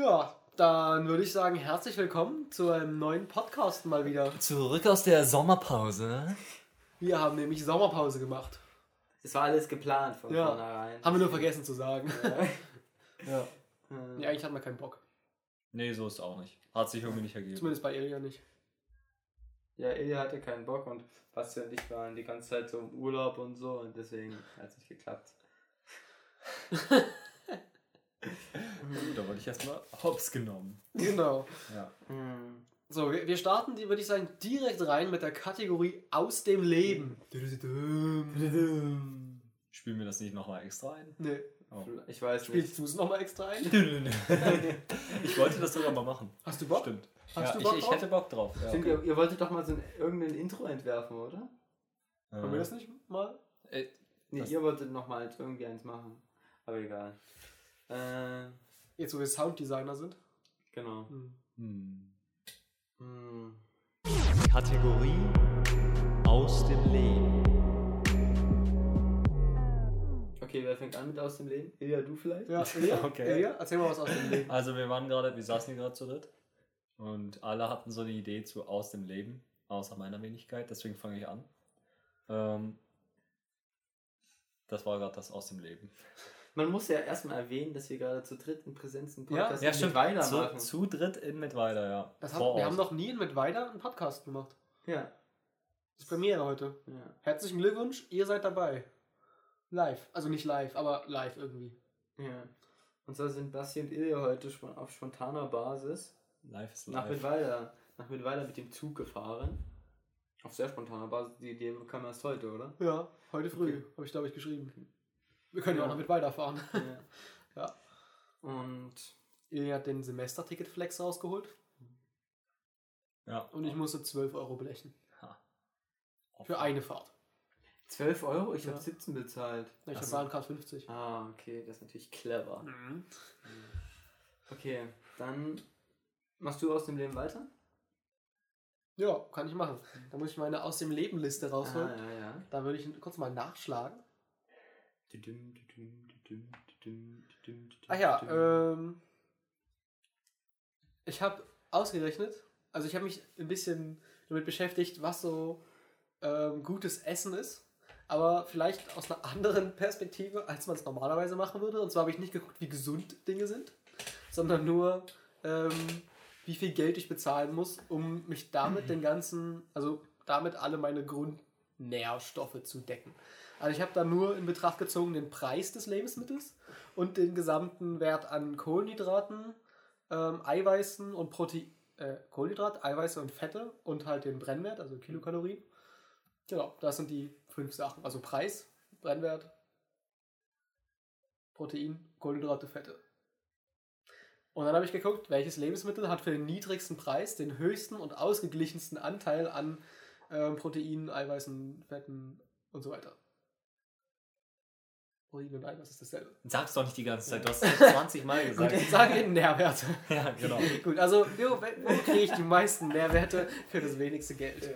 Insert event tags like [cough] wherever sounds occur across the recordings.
Ja, dann würde ich sagen, herzlich willkommen zu einem neuen Podcast mal wieder. Zurück aus der Sommerpause. Wir haben nämlich Sommerpause gemacht. Das war alles geplant von Ja. vornherein. Haben wir nur vergessen zu sagen. Ja. [laughs] Ja. Ja, eigentlich hatten wir keinen Bock. Nee, so ist es auch nicht. Hat sich irgendwie nicht ergeben. Zumindest bei Ilja nicht. Ja, Ilja hatte keinen Bock und Basti und ich waren die ganze Zeit so im Urlaub und so und deswegen hat es nicht geklappt. [laughs] Da wurde ich erstmal hops genommen. Genau. Ja. Hm. So, wir, wir starten, die, würde ich sagen, direkt rein mit der Kategorie aus dem Leben. Spielen wir das nicht nochmal extra ein? Nee. Oh. Ich weiß nicht. Spielst du es nochmal extra ein? [laughs] ich wollte das sogar mal machen. Hast du Bock? Stimmt. Hast ja, du Bock ich, ich drauf? hätte Bock drauf. Ja. Stimmt, ihr, ihr wolltet doch mal so ein, irgendein Intro entwerfen, oder? Wollen wir das nicht mal? Äh, Nee, ihr wolltet noch mal irgendwie eins machen. Aber egal. Äh, Jetzt, wo wir Sounddesigner sind. genau. Hm. hm. Hm. Kategorie aus dem Leben. Okay, wer fängt an mit aus dem Leben? Ilja, du vielleicht? Ja, [laughs] Ilja, Okay. Ilja, erzähl mal was aus dem Leben. Also wir waren gerade, wir saßen hier gerade zu dritt und alle hatten so eine Idee zu aus dem Leben, außer meiner Wenigkeit, deswegen fange ich an. Ähm, das war gerade das aus dem Leben. Man muss ja erstmal erwähnen, dass wir gerade zu dritt in Präsenz einen Ja, Podcast Ja, mit stimmt. Weiner Zu, machen. zu dritt in mit weiter, ja. Das haben, wir haben noch nie mit Weiter einen Podcast gemacht. Ja, Das ist Premiere heute. ja. Herzlichen Glückwunsch, ihr seid dabei. Live. Also nicht live, aber live irgendwie. Ja. Und zwar sind Basti und Ilja heute auf spontaner Basis Live ist nach live. Nach Mittweida mit dem Zug gefahren. Auf sehr spontaner Basis. Die Idee kam erst heute, oder? Ja, heute früh. Okay. Habe ich, glaube ich, geschrieben. Wir können ja, auch noch mit weiterfahren. [laughs] ja. Ja. Und Ilja hat den Semesterticket-Flex rausgeholt Ja. und ich musste 12 Euro blechen. Ha. Für eine Fahrt. 12 Euro? Ich Ja. habe 17 bezahlt. Ich Ach habe. Bahncard 50. Ah, okay, das ist natürlich clever. Mhm. Okay, dann machst du aus dem Leben weiter? Ja, kann ich machen. Da muss ich meine aus dem Leben-Liste rausholen. Ah, ja, ja. Da würde ich kurz mal nachschlagen. Ach ja, ähm, ich habe ausgerechnet, also ich habe mich ein bisschen damit beschäftigt, was so ähm, gutes Essen ist, aber vielleicht aus einer anderen Perspektive, als man es normalerweise machen würde. Und zwar habe ich nicht geguckt, wie gesund Dinge sind, sondern nur, ähm, wie viel Geld ich bezahlen muss, um mich damit [clears throat] den ganzen, also damit alle meine Grundnährstoffe zu decken. Also ich habe da nur in Betracht gezogen den Preis des Lebensmittels und den gesamten Wert an Kohlenhydraten, ähm, Eiweißen und Protein, äh, Kohlenhydrat, Eiweiße und Fette und halt den Brennwert, also Kilokalorien. Genau, das sind die fünf Sachen. Also Preis, Brennwert, Protein, Kohlenhydrate, Fette. Und dann habe ich geguckt, welches Lebensmittel hat für den niedrigsten Preis den höchsten und ausgeglichensten Anteil an ähm, Proteinen, Eiweißen, Fetten und so weiter. Protein und Eiweiß ist dasselbe. Sag's doch nicht die ganze Zeit, du hast es 20 Mal Gut, gesagt. sagen wir den Nährwerte. [laughs] ja, genau. Gut, also wo, wo kriege ich die meisten Nährwerte für das wenigste Geld?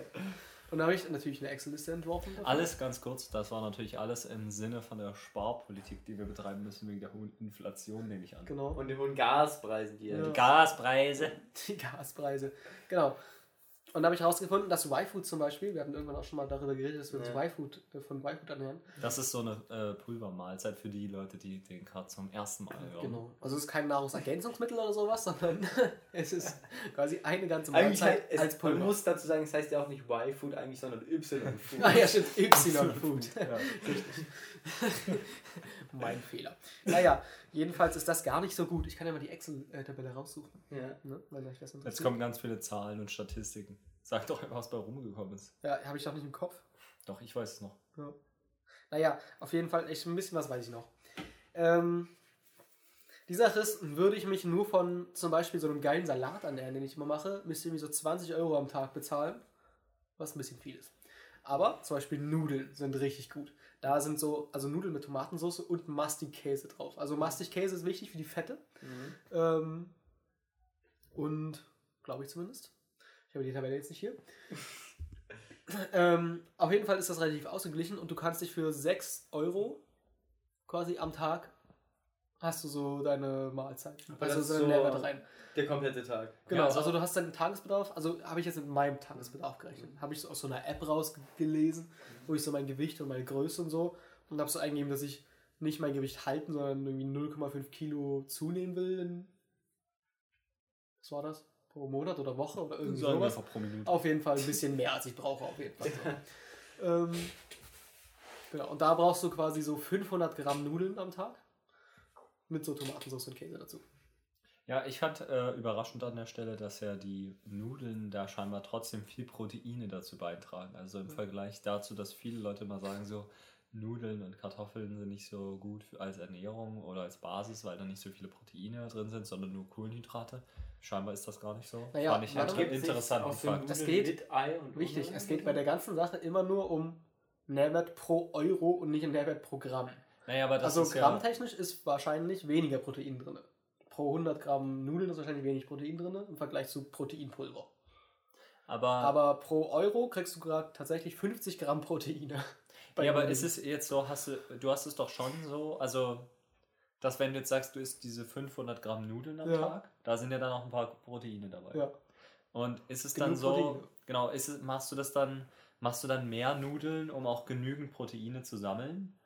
Und da habe ich natürlich eine Excel-Liste entworfen. dafür. Alles ganz kurz, das war natürlich alles im Sinne von der Sparpolitik, die wir betreiben müssen wegen der hohen Inflation, nehme ich an. Genau. Und den hohen Gaspreisen, die Ja. ja. Gaspreise. Die Gaspreise. Genau. Und da habe ich herausgefunden, dass Y-Food zum Beispiel, wir hatten irgendwann auch schon mal darüber geredet, dass wir uns Ja. Y-Food, äh, von Y-Food ernähren. Das ist so eine äh, Pulvermahlzeit für die Leute, die den gerade zum ersten Mal hören. Genau. Also es ist kein Nahrungsergänzungsmittel oder sowas, sondern [laughs] es ist quasi eine ganze Eigentlich Mahlzeit es, als man Pulver. muss dazu sagen, es heißt ja auch nicht Y-Food eigentlich, sondern Y-Food. Ah ja, stimmt. Y-Food. [laughs] Ja. [laughs] mein Fehler. Naja, jedenfalls ist das gar nicht so gut. Ich kann ja mal die Excel-Tabelle raussuchen. ja. Ne? Weil euch das Jetzt kommen ganz viele Zahlen und Statistiken. Sag doch einfach, was bei rumgekommen ist. Ja, habe ich doch nicht im Kopf. Doch, ich weiß es noch. Ja. Naja, auf jeden Fall, echt ein bisschen was weiß ich noch. Ähm, die Sache ist, würde ich mich nur von zum Beispiel so einem geilen Salat ernähren, den ich immer mache, müsste ich mir so 20 Euro am Tag bezahlen, was ein bisschen viel ist. Aber zum Beispiel Nudeln sind richtig gut. Da sind so, also Nudeln mit Tomatensauce und Mastigkäse drauf. Also Mastigkäse ist wichtig für die Fette. Mhm. Ähm, und glaube ich zumindest. Ich habe die Tabelle jetzt nicht hier. [laughs] ähm, auf jeden Fall ist das relativ ausgeglichen und du kannst dich für 6 Euro quasi am Tag hast du so deine Mahlzeit. Aber Also so Nährwerte rein. Der komplette Tag. Genau, also- du hast deinen Tagesbedarf, also habe ich jetzt mit meinem Tagesbedarf gerechnet. Habe ich so aus so einer App rausgelesen, wo ich so mein Gewicht und meine Größe und so und habe so eingegeben, dass ich nicht mein Gewicht halten, sondern irgendwie 0,5 Kilo zunehmen will. Was war das? Pro Monat oder Woche oder irgendwie Sagen sowas. pro Minute. Auf jeden Fall ein bisschen mehr, als ich brauche, auf jeden Fall. So. ähm, genau, und da brauchst du quasi so 500 Gramm Nudeln am Tag mit so Tomatensauce und Käse dazu. Ja, ich fand äh, überraschend an der Stelle, dass ja die Nudeln da scheinbar trotzdem viel Proteine dazu beitragen. Also im Vergleich dazu, dass viele Leute mal sagen, so Nudeln und Kartoffeln sind nicht so gut für, als Ernährung oder als Basis, weil da nicht so viele Proteine drin sind, sondern nur Kohlenhydrate. Scheinbar ist das gar nicht so. Naja, Fand ich einen interessanten Fakt. Es geht- ohne es geht bei der ganzen Sache immer nur um Nährwert pro Euro und nicht um Nährwert pro Gramm. Naja, aber das also ist ja, grammtechnisch ist wahrscheinlich weniger Protein drin. Pro 100 Gramm Nudeln ist wahrscheinlich wenig Protein drin im Vergleich zu Proteinpulver. aber, Aber pro Euro kriegst du gerade tatsächlich 50 Gramm Proteine. [laughs] ja, aber ist es jetzt so, hast du, du hast es doch schon so, also, dass wenn du jetzt sagst, du isst diese 500 Gramm Nudeln am Ja. Tag, da sind ja dann auch ein paar Proteine dabei. Ja. Und ist es Genug dann so, Proteine. genau, ist es, machst du das dann, machst du dann mehr Nudeln, um auch genügend Proteine zu sammeln?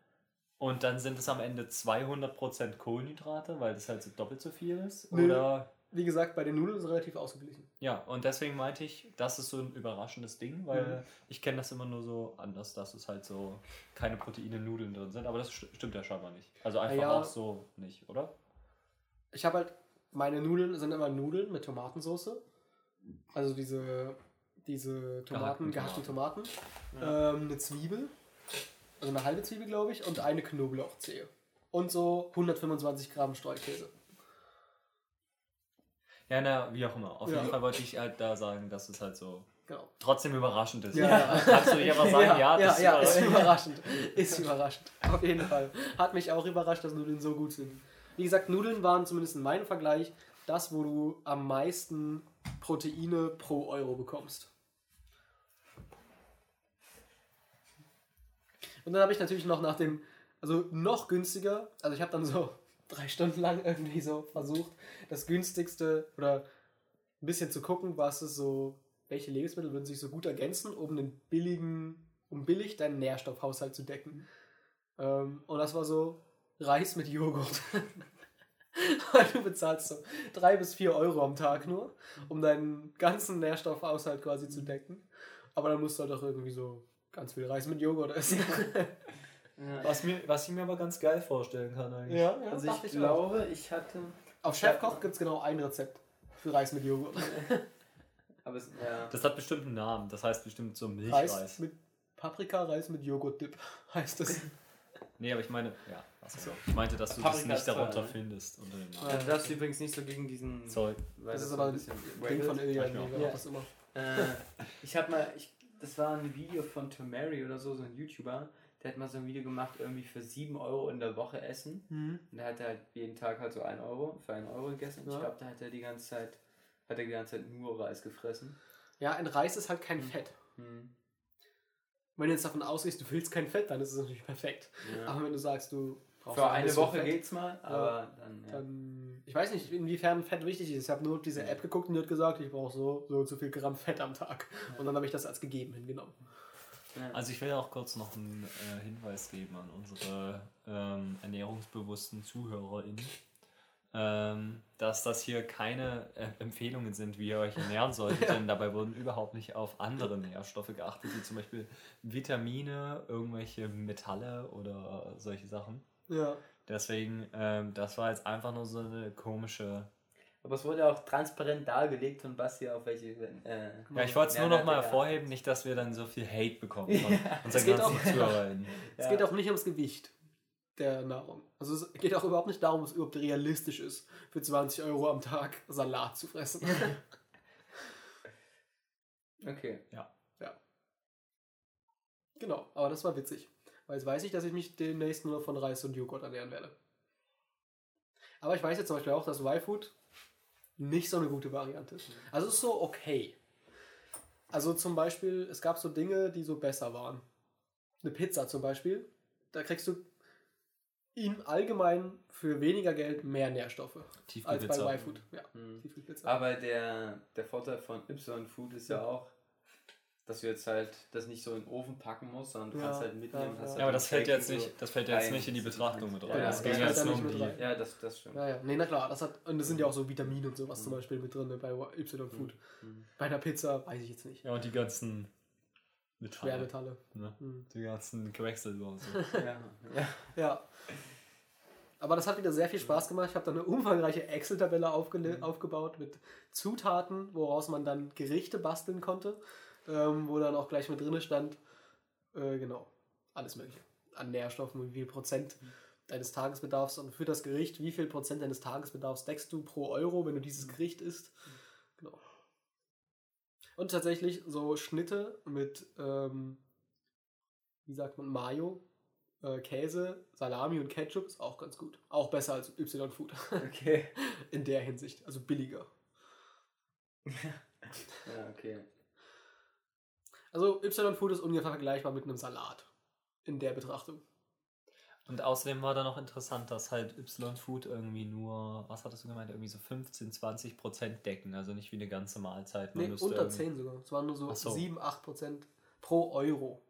Und dann sind es am Ende 200% Kohlenhydrate, weil das halt so doppelt so viel ist? Nö. Oder, Wie gesagt, bei den Nudeln ist es relativ ausgeglichen. ja, und deswegen meinte ich, das ist so ein überraschendes Ding, weil Mhm. ich kenne das immer nur so anders, dass es halt so keine Proteine in Nudeln drin sind, aber das st stimmt ja scheinbar nicht. Also einfach Ja. auch so nicht, oder? Ich habe halt, meine Nudeln sind immer Nudeln mit Tomatensauce. Also diese, diese Tomaten, gehackten Tomaten. Ja. Ähm, eine Zwiebel, also eine halbe Zwiebel, glaube ich, und eine Knoblauchzehe. Und so 125 Gramm Streukäse. Ja, na, wie auch immer. Auf Ja. jeden Fall wollte ich halt da sagen, dass es halt so Genau. trotzdem überraschend ist. Ja, ja. Kannst du nicht [laughs] einfach sagen, ja, ja, das ja, ist ist überraschend. überraschend. Ist überraschend. Auf jeden Fall. Hat mich auch überrascht, dass Nudeln so gut sind. Wie gesagt, Nudeln waren zumindest in meinem Vergleich das, wo du am meisten Proteine pro Euro bekommst. Und dann habe ich natürlich noch nach dem, also noch günstiger, also ich habe dann so drei Stunden lang irgendwie so versucht, das günstigste oder ein bisschen zu gucken, was ist so, welche Lebensmittel würden sich so gut ergänzen, um einen billigen, um billig deinen Nährstoffhaushalt zu decken. Ähm, und das war so Reis mit Joghurt. [laughs] Du bezahlst so drei bis vier Euro am Tag nur, um deinen ganzen Nährstoffhaushalt quasi zu decken. Aber dann musst du halt auch irgendwie so ganz viel Reis mit Joghurt essen. [laughs] Ja. Was, mir, was ich mir aber ganz geil vorstellen kann eigentlich. ja, Also dachte ich auch. glaube, ich hatte. Auf Chefkoch gibt es genau ein Rezept für Reis mit Joghurt. [laughs] Aber es, ja. Das hat bestimmt einen Namen. Das heißt bestimmt so Reis Milchreis. mit Paprika, Reis mit Joghurt-Dip [laughs] heißt das. [laughs] Nee, aber ich meine, ja. achso. Ich meinte, dass du Paprika das nicht darunter ne? findest. Unter dem Namen. Ja, du darfst übrigens nicht so gegen diesen. Sorry. weil Das ist aber ein bisschen Ding von. Ilya, ich auch gedacht. was immer. Äh, ich habe mal, ich, das war ein Video von Tomary oder so, so ein YouTuber, der hat mal so ein Video gemacht, irgendwie für 7 Euro in der Woche essen. Und da hat er halt jeden Tag halt so 1 Euro, für 1 Euro gegessen. Und Ja. ich glaube, da hat er die ganze Zeit, hat er die ganze Zeit nur Reis gefressen. Ja, ein Reis ist halt kein Fett. Hm. Wenn du jetzt davon ausgehst, du willst kein Fett, dann ist es natürlich perfekt. Ja. Aber wenn du sagst, du brauchst Für ein eine Woche Fett, geht's mal, aber dann, dann. Ich weiß nicht, inwiefern Fett wichtig ist. Ich habe nur diese App geguckt und die hat gesagt, ich brauche so, so und so viel Gramm Fett am Tag. Und dann habe ich das als gegeben hingenommen. Ja. Also ich will auch kurz noch einen äh, Hinweis geben an unsere ähm, ernährungsbewussten ZuhörerInnen, ähm, dass das hier keine äh, Empfehlungen sind, wie ihr euch ernähren solltet, [laughs] denn dabei wurden überhaupt nicht auf andere Nährstoffe geachtet, wie zum Beispiel Vitamine, irgendwelche Metalle oder solche Sachen. Ja. Deswegen, ähm, das war jetzt einfach nur so eine komische... aber es wurde auch transparent dargelegt von Basti auf welche. Äh, Ja, ich wollte es nur noch mal hervorheben, nicht, dass wir dann so viel Hate bekommen von [laughs] unseren Es geht ganzen auch- ZuhörerInnen. Es Ja. geht auch nicht ums Gewicht der Nahrung. Also es geht auch überhaupt nicht darum, ob es überhaupt realistisch ist, für 20 Euro am Tag Salat zu fressen. [laughs] Okay. genau, aber das war witzig. Weil jetzt weiß ich, dass ich mich demnächst nur von Reis und Joghurt ernähren werde. Aber ich weiß jetzt zum Beispiel auch, dass Y-Food nicht so eine gute Variante ist. Also es ist so okay. Also zum Beispiel, es gab so Dinge, die so besser waren. Eine Pizza zum Beispiel, da kriegst du im Allgemeinen für weniger Geld mehr Nährstoffe als bei. Y-Food. Ja, Mhm. Aber der, der Vorteil von Y-Food ist ja auch, dass du jetzt halt das nicht so in den Ofen packen musst, sondern du Ja, kannst halt mitnehmen. ja, halt Ja, aber das den fällt jetzt nicht, das fällt jetzt nicht in die Betrachtung mit rein. Ja, es das ging fällt jetzt nicht um mit die. rein. Ja, das, das stimmt. Ja, ja. Nee, na klar, das hat, und es sind ja auch so Vitamine und sowas zum Beispiel mit drin bei Y-Food. Mhm. Bei einer Pizza weiß ich jetzt nicht. Ja, und die ganzen Metalle. Schwermetalle. Ne? Mhm. Die ganzen Quecksilber und so. [laughs] Ja, ja. Ja. Aber das hat wieder sehr viel Spaß gemacht. Ich habe da eine umfangreiche Excel-Tabelle aufgele- aufgebaut mit Zutaten, woraus man dann Gerichte basteln konnte, ähm, wo dann auch gleich mit drin stand, äh, genau, alles mögliche. An Nährstoffen, wie viel Prozent deines Tagesbedarfs und für das Gericht, wie viel Prozent deines Tagesbedarfs deckst du pro Euro, wenn du dieses Gericht isst. Genau. Und tatsächlich so Schnitte mit, ähm, wie sagt man, Mayo, äh, Käse, Salami und Ketchup ist auch ganz gut. Auch besser als Y-Food. Okay. [laughs] In der Hinsicht. Also billiger. [laughs] Ja, okay. Also Y-Food ist ungefähr vergleichbar mit einem Salat. In der Betrachtung. Und außerdem war da noch interessant, dass halt Y-Food irgendwie nur, was hattest du gemeint, irgendwie so 15, 20 Prozent decken. Also nicht wie eine ganze Mahlzeit. Man Nee, unter irgendwie- 10 sogar. Es waren nur so, Ach so. 7, 8 Prozent pro Euro.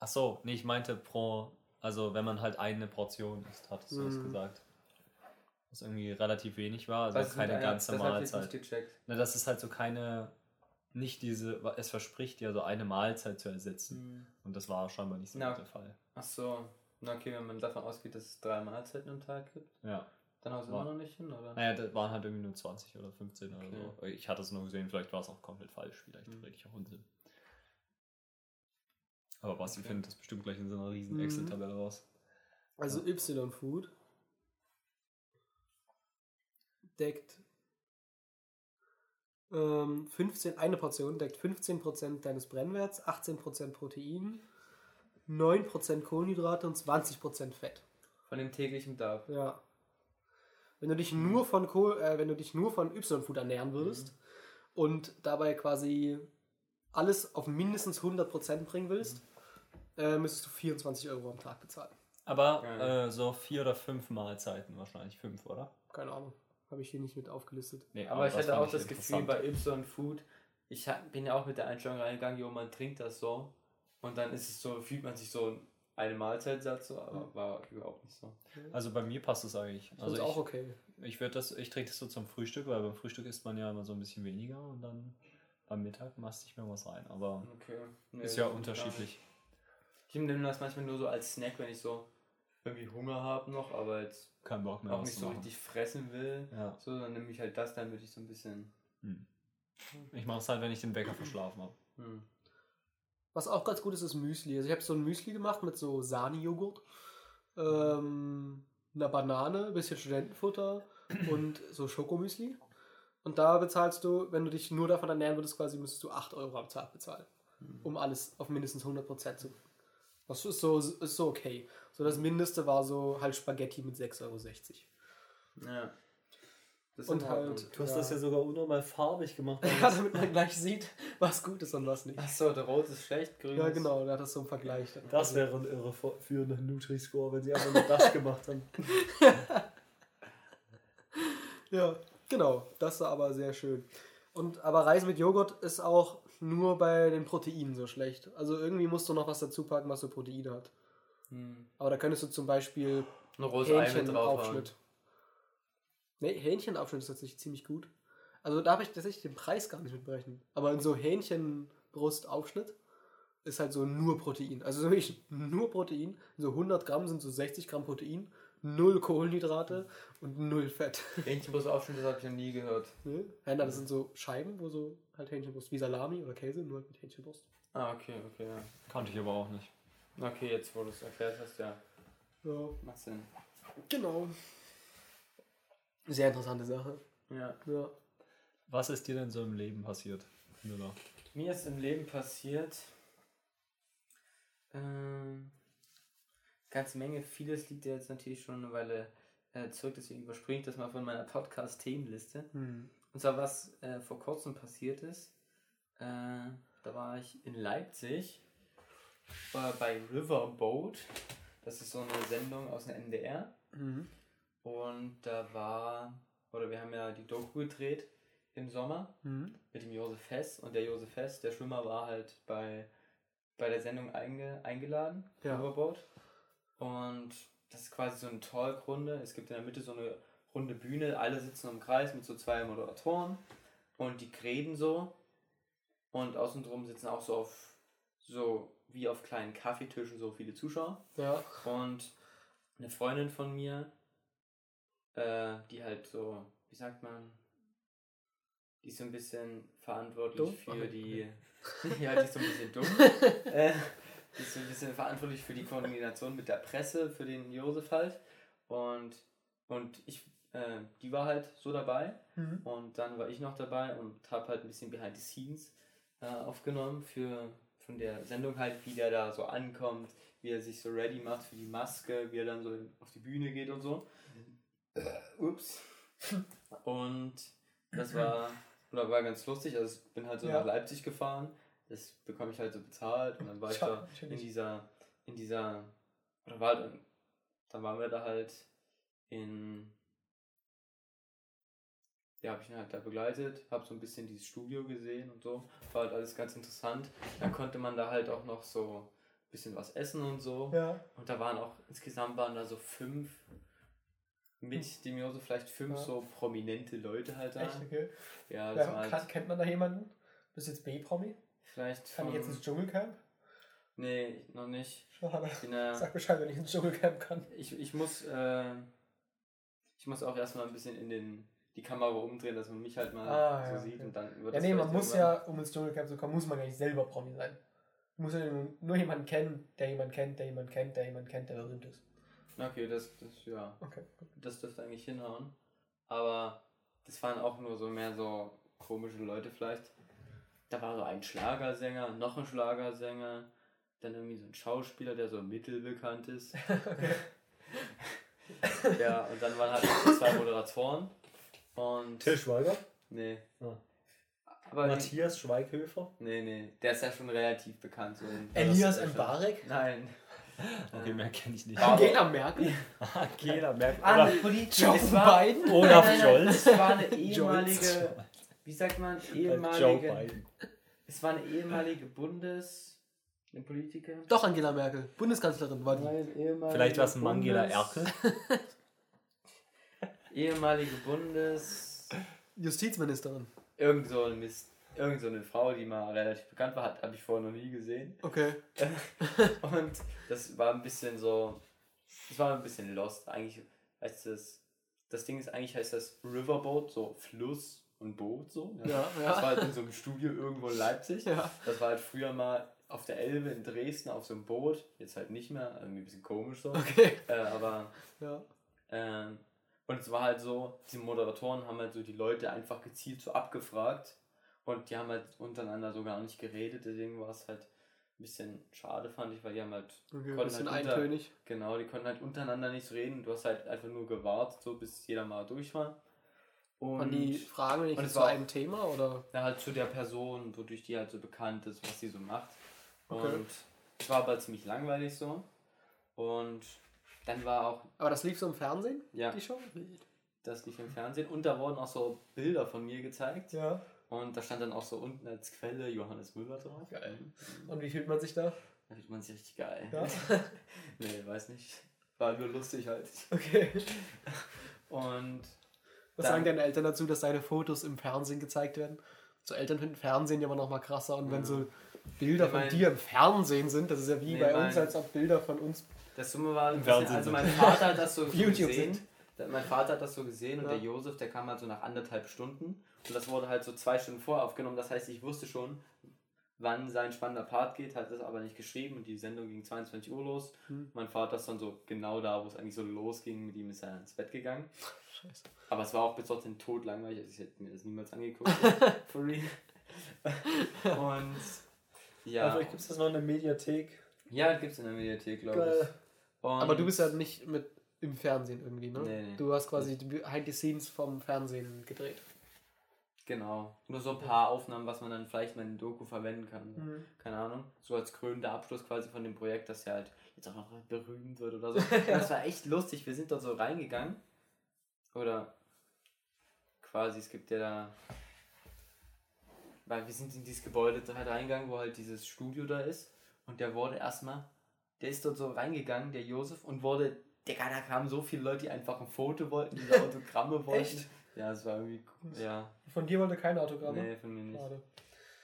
Ach so, nee, ich meinte pro, also wenn man halt eine Portion isst, hattest du das Mhm. gesagt. Was irgendwie relativ wenig war, also Was keine ganze Mahlzeit. nicht gecheckt. Na, das ist halt so keine, nicht diese, es verspricht ja so eine Mahlzeit zu ersetzen. Hm. Und das war scheinbar nicht so Na. gut der Fall. Ach so. Na okay, wenn man davon ausgeht, dass es drei Mahlzeiten am Tag gibt, Ja. dann es War- immer noch nicht hin, oder? Naja, das waren halt irgendwie nur 20 oder 15 oder Okay. so. Ich hatte es nur gesehen, vielleicht war es auch komplett falsch, vielleicht Mhm. rede ich auch Unsinn. Aber Basti Okay. findet das bestimmt gleich in so einer riesen Mhm. Excel-Tabelle raus. Also Y-Food deckt ähm, 15, eine Portion deckt 15% deines Brennwerts, 18% Protein, 9% Kohlenhydrate und 20% Fett. Von dem täglichen Bedarf. Ja. Wenn du dich nur von Kohl, äh, wenn du dich nur von Y-Food ernähren würdest und dabei quasi alles auf mindestens 100% bringen willst, äh, müsstest du 24 Euro am Tag bezahlen. Aber äh, so vier oder fünf Mahlzeiten wahrscheinlich. Fünf, oder? Keine Ahnung. Habe ich hier nicht mit aufgelistet. Nee, Aber ich hatte auch das Gefühl bei Y-Food, ich hab, bin ja auch mit der Einstellung reingegangen, jo, man trinkt das so. Und dann ist es so, fühlt man sich so eine Mahlzeit satt, so, aber war überhaupt nicht so. Also bei mir passt es eigentlich. Also Also auch ich, okay. ich würde das, ich trinke das so zum Frühstück, weil beim Frühstück isst man ja immer so ein bisschen weniger und dann beim Mittag masst ich mir was rein. Aber Okay. Nee, ist ja nicht. unterschiedlich. Ich nehme das manchmal nur so als Snack, wenn ich so irgendwie Hunger habe noch, aber jetzt Kein Bock mehr auch nicht so machen. richtig fressen will. Ja. So, dann nehme ich halt das, damit ich so ein bisschen. Hm. Ich mache es halt, wenn ich den Wecker verschlafen habe. Hm. Was auch ganz gut ist, ist Müsli. Also ich habe so ein Müsli gemacht mit so Sahne-Joghurt, ähm, einer Banane, ein bisschen Studentenfutter und so Schokomüsli. Und da bezahlst du, wenn du dich nur davon ernähren würdest, quasi müsstest du 8 Euro am Tag bezahlen, um alles auf mindestens 100% zu. Das ist so, ist so okay. So das Mindeste war so halt Spaghetti mit 6,60 Euro. Ja. Das ist Und halt- Du hast das ja sogar unnormal farbig gemacht. [laughs] Ja, damit man gleich sieht, was gut ist und was nicht. Achso, der Rot ist schlecht, grün Ja, genau, da hat das so einen Vergleich. dann. Das wäre ein irre führender Nutri-Score, wenn sie einfach nur das gemacht haben. [laughs] Ja, genau. Das war aber sehr schön. Und aber Reis mit Joghurt ist auch nur bei den Proteinen so schlecht. Also irgendwie musst du noch was dazu packen, was so Proteine hat. Hm. Aber da könntest du zum Beispiel. Hähnchenaufschnitt. Ne, Hähnchenaufschnitt ist tatsächlich ziemlich gut. Also da habe ich tatsächlich den Preis gar nicht mit berechnet. Aber in so Hähnchenbrustaufschnitt ist halt so nur Protein. Also so wirklich nur Protein. So 100 Gramm sind so 60 Gramm Protein, null Kohlenhydrate und null Fett. Hähnchenbrust-Aufschnitt, das habe ich noch nie gehört. Ne? Ja, na, das sind so Scheiben, wo so halt Hähnchenbrust, wie Salami oder Käse, nur halt mit Hähnchenbrust. Ah, okay, okay, ja. Kannte ich aber auch nicht. Okay, jetzt wo du es erklärt hast, ja. Ja, Macht Sinn. genau. Sehr interessante Sache. Ja. Ja. Was ist dir denn so im Leben passiert, Müller? Mir ist im Leben passiert ähm, ganze Menge. Vieles liegt ja jetzt natürlich schon eine Weile äh, zurück, deswegen überspringe ich das mal von meiner Podcast-Themenliste. Hm. Und zwar, was äh, vor kurzem passiert ist. Äh, da war ich in Leipzig äh, bei Riverboat. Das ist so eine Sendung aus dem NDR. Mhm. Und da war, oder wir haben ja die Doku gedreht im Sommer Mhm. mit dem Josef Hess. Und der Josef Hess, der Schwimmer, war halt bei, bei der Sendung einge, eingeladen, Ja. Riverboat. Und das ist quasi so eine Talkrunde. Es gibt in der Mitte so eine runde Bühne. Alle sitzen im Kreis mit so zwei Moderatoren. Und die reden so. Und außen drum sitzen auch so auf, so wie auf kleinen Kaffeetischen so viele Zuschauer. Ja. Und eine Freundin von mir, äh, die halt so, wie sagt man, die ist so ein bisschen verantwortlich Dumm? für Okay. die, [laughs] ja, die ist so ein bisschen dumm. [laughs] äh, die ist so ein bisschen verantwortlich für die Koordination mit der Presse, für den Josef halt. Und, und ich, äh, die war halt so dabei. Mhm. Und dann war ich noch dabei und habe halt ein bisschen Behind the Scenes äh, aufgenommen für von der Sendung halt, wie der da so ankommt, wie er sich so ready macht für die Maske, wie er dann so auf die Bühne geht und so. Äh, ups. Und das war, oder war ganz lustig. Also ich bin halt so Ja. nach Leipzig gefahren. Das bekomme ich halt so bezahlt und dann war ich da in dieser, in dieser, oder war halt, dann waren wir da halt in ja, habe ich ihn halt da begleitet, habe so ein bisschen dieses Studio gesehen und so. War halt alles ganz interessant. Dann konnte man da halt auch noch so ein bisschen was essen und so. Ja. Und da waren auch, insgesamt waren da so fünf, mit dem Josef vielleicht fünf Ja. so prominente Leute halt da. Echt, okay. Ja, das Ja, war halt kennt man da jemanden? Bist jetzt B-Promi? vielleicht Kann ich jetzt ins Dschungelcamp? Nee, noch nicht. Schade. Bin, äh, [laughs] Sag Bescheid, wenn ich ins Dschungelcamp kann. ich, ich muss, äh, ich muss auch erstmal ein bisschen in den, die Kamera umdrehen, dass man mich halt mal Ah, so ja, sieht okay. und dann wird Ja, nee, man muss ja, um ins Dschungelcamp zu kommen, muss man ja nicht selber Promi sein. Man muss ja nur, nur jemanden kennen, der jemanden kennt, der jemanden kennt, der jemanden kennt, der berühmt ist. Okay, das, das, ja. Okay. Das dürfte eigentlich hinhauen. Aber das waren auch nur so mehr so komische Leute vielleicht. Da war so ein Schlagersänger, noch ein Schlagersänger, dann irgendwie so ein Schauspieler, der so mittelbekannt ist. [laughs] [laughs] ja, und dann waren halt zwei Moderatoren. Und. Till Schweiger? Nee. Ah. Aber Matthias Schweighöfer? Nee, nee. Der ist ja schon relativ bekannt. So Elias Mbarek? Nein. Okay, mehr kenne ich nicht. Angela Merkel? [laughs] Angela Merkel. Ah, Oder. Joe Es war, Biden? Olaf Nein, nein, nein, Scholz. Es war eine ehemalige, wie sagt man, Joe ehemalige, Biden. es war eine ehemalige Bundes, eine Politiker. Doch, Angela Merkel. Bundeskanzlerin war die. Nein, ehemalige Vielleicht war es Mangela Erkel. [laughs] Ehemalige Bundes, Justizministerin. irgend so ein Mist, irgend so eine Frau, die mal relativ bekannt war, hat, habe ich vorher noch nie gesehen. Okay. [laughs] Und das war ein bisschen so, das war ein bisschen lost. Eigentlich heißt das, das Ding ist eigentlich heißt das Riverboat, so Fluss und Boot so. Ja, Das war ja. halt in so einem Studio irgendwo in Leipzig. Ja. Das war halt früher mal auf der Elbe in Dresden auf so einem Boot. Jetzt halt nicht mehr, irgendwie ein bisschen komisch so. Okay. Äh, aber Ja. ähm, und es war halt so, diese Moderatoren haben halt so die Leute einfach gezielt so abgefragt und die haben halt untereinander so gar nicht geredet, deswegen war es halt ein bisschen schade, fand ich, weil die haben halt, Okay, ein Konnten bisschen halt unter- eintönig. genau, die konnten halt untereinander nicht reden, du hast halt einfach nur gewartet, so bis jeder mal durch war. Und Waren die Fragen und nicht es zu einem Thema oder? ja, halt zu der Person, wodurch die halt so bekannt ist, was sie so macht. Okay. Und es war aber ziemlich langweilig so. Und dann war auch, Aber das lief so im Fernsehen, ja, die Show? das lief im Fernsehen und da wurden auch so Bilder von mir gezeigt. Ja. Und da stand dann auch so unten als Quelle Johannes Müller drauf. Geil. Und wie fühlt man sich da? Da fühlt man sich richtig geil. Ja. [laughs] nee, weiß nicht. War nur lustig halt. Okay. Und Was sagen deine Eltern dazu, dass deine Fotos im Fernsehen gezeigt werden? So Eltern finden Fernsehen ja immer noch mal krasser und wenn so Bilder Ich von mein- dir im Fernsehen sind, das ist ja wie Nee, bei uns, als ob Bilder von uns. Das Summe war, bisschen, also mein Vater hat das so [laughs] YouTube gesehen. sind. Mein Vater hat das so gesehen und Ja. der Josef, der kam halt so nach anderthalb Stunden. Und das wurde halt so zwei Stunden vorher aufgenommen. Das heißt, ich wusste schon, wann sein spannender Part geht, hat das aber nicht geschrieben und die Sendung ging 22 Uhr los. Hm. Mein Vater ist dann so genau da, wo es eigentlich so losging, mit ihm ist er ins Bett gegangen. Scheiße. Aber es war auch bis dorthin tot langweilig, also ich hätte mir das niemals angeguckt. [laughs] For real. [laughs] Und ja, Aber vielleicht gibt es das noch in der Mediathek. ja, gibt es in der Mediathek, glaube ich. Und Aber du bist ja nicht mit im Fernsehen irgendwie, ne? Nee, nee. Du hast quasi die Behind the Scenes vom Fernsehen gedreht. Genau. Nur so ein paar Aufnahmen, was man dann vielleicht mal in Doku verwenden kann. Mhm. Keine Ahnung. So als krönender Abschluss quasi von dem Projekt, dass ja halt jetzt auch noch berühmt wird oder so. [laughs] Das war echt lustig. Wir sind dort so reingegangen. Oder quasi, es gibt ja da. Weil wir sind in dieses Gebäude halt reingegangen, wo halt dieses Studio da ist. Und der wurde erstmal, der ist dort so reingegangen, der Josef, und wurde, Digga, da kamen so viele Leute, die einfach ein Foto wollten, diese [laughs] Autogramme wollten. Echt? Ja, es war irgendwie cool. Ja, Von dir wollte keine Autogramme? nee, von mir nicht. Schade.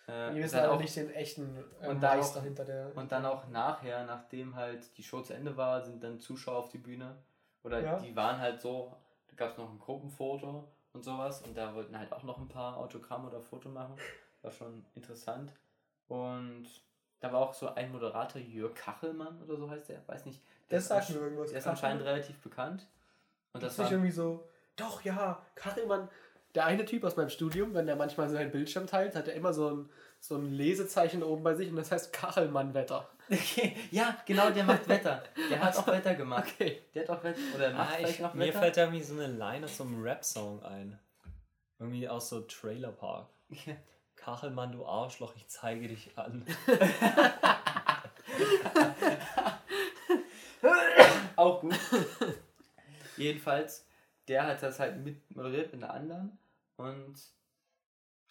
Äh, Ihr wisst leider auch- nicht den echten äh, und dann auch- hinter der. Und dann auch nachher, nachdem halt die Show zu Ende war, sind dann Zuschauer auf die Bühne. Oder Ja. die waren halt so, da gab es noch ein Gruppenfoto und sowas. Und da wollten halt auch noch ein paar Autogramme oder Foto machen. War schon interessant. Und da war auch so ein Moderator, Jörg Kachelmann oder so heißt der, weiß nicht. Der Das ist sagt mir irgendwas. Der ist anscheinend relativ bekannt. Und Das das ist nicht war, irgendwie so. Doch, ja, Kachelmann. Der eine Typ aus meinem Studium, wenn der manchmal seinen Bildschirm teilt, hat er immer so ein, so ein Lesezeichen oben bei sich und das heißt Kachelmann-Wetter. Okay, ja, genau, der macht Wetter. Der hat auch Wetter gemacht. Okay. Der hat auch Wetter. Oder macht Ah, vielleicht ich, noch mir Wetter. fällt da irgendwie so eine Line aus so einem Rap-Song ein. Irgendwie aus so Trailer Park. Ja. Kachelmann, du Arschloch, ich zeige dich an. [laughs] Auch gut. Jedenfalls, der hat das halt mit moderiert mit einer anderen und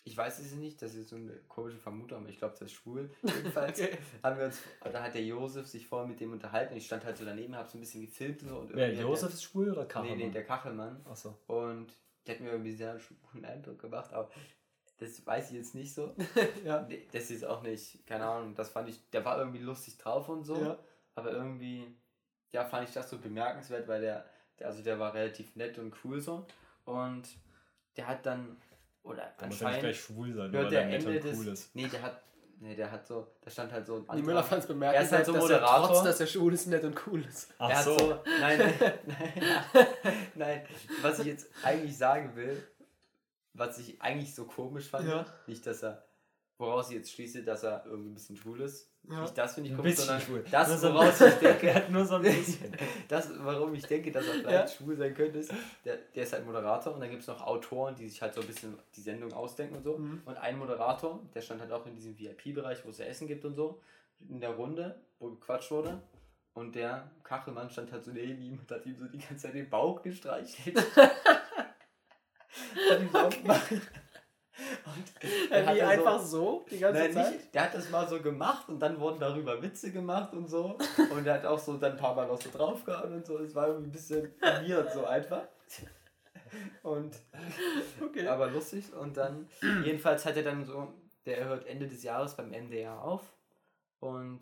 ich weiß es nicht, das ist so eine komische Vermutung, aber ich glaube, das ist schwul. Jedenfalls [laughs] Okay. haben wir uns, da hat der Josef sich vorher mit dem unterhalten ich stand halt so daneben, habe so ein bisschen gefilmt und so. Und Wer, Josef ist schwul oder Der, Kachelmann? nee, nee, der Kachelmann. Achso. Und der hat mir irgendwie sehr einen guten Eindruck gemacht, aber das weiß ich jetzt nicht so. [laughs] Ja. Das ist auch nicht, keine Ahnung, das fand ich, der war irgendwie lustig drauf und so. Ja. Aber irgendwie, ja, fand ich das so bemerkenswert, weil der, der, also der war relativ nett und cool so. Und der hat dann, oder Der muss ja nicht anscheinend, gleich schwul sein, weil der er nett Ende und des, cool ist. nee, der hat, nee, der hat so, da stand halt so ein Die Müller fand es bemerkenswert, Er ist halt so dass er Moderator. trotz, dass er schwul ist, nett und cool ist. Ach er hat so. so, nein, nein, [laughs] nein, nein, was ich jetzt eigentlich sagen will, was ich eigentlich so komisch fand, Ja. nicht, dass er, woraus ich jetzt schließe, dass er irgendwie ein bisschen schwul ist, Ja. nicht das finde ich komisch, sondern schwul. Das, so woraus ich denke, [laughs] Er hat nur so ein [laughs] bisschen. das, warum ich denke, dass er vielleicht schwul sein könnte, ist, der, der ist halt Moderator und dann gibt es noch Autoren, die sich halt so ein bisschen die Sendung ausdenken und so. Mhm. Und ein Moderator, der stand halt auch in diesem VIP-Bereich, wo es ja Essen gibt und so, in der Runde, wo gequatscht wurde. Und der Kachelmann stand halt so neben ihm und hat ihm so die ganze Zeit den Bauch gestreichelt. [laughs] [laughs] hat so gemacht. Und er Wie einfach so, so die ganze Nein, Zeit. nicht, der hat das mal so gemacht und dann wurden darüber Witze gemacht und so. Und er hat auch so dann ein paar Mal noch so draufgehauen und so. Es war irgendwie ein bisschen weird so einfach. Und Okay. aber lustig. Und dann, jedenfalls hat er dann so, der hört Ende des Jahres beim MDR auf. Und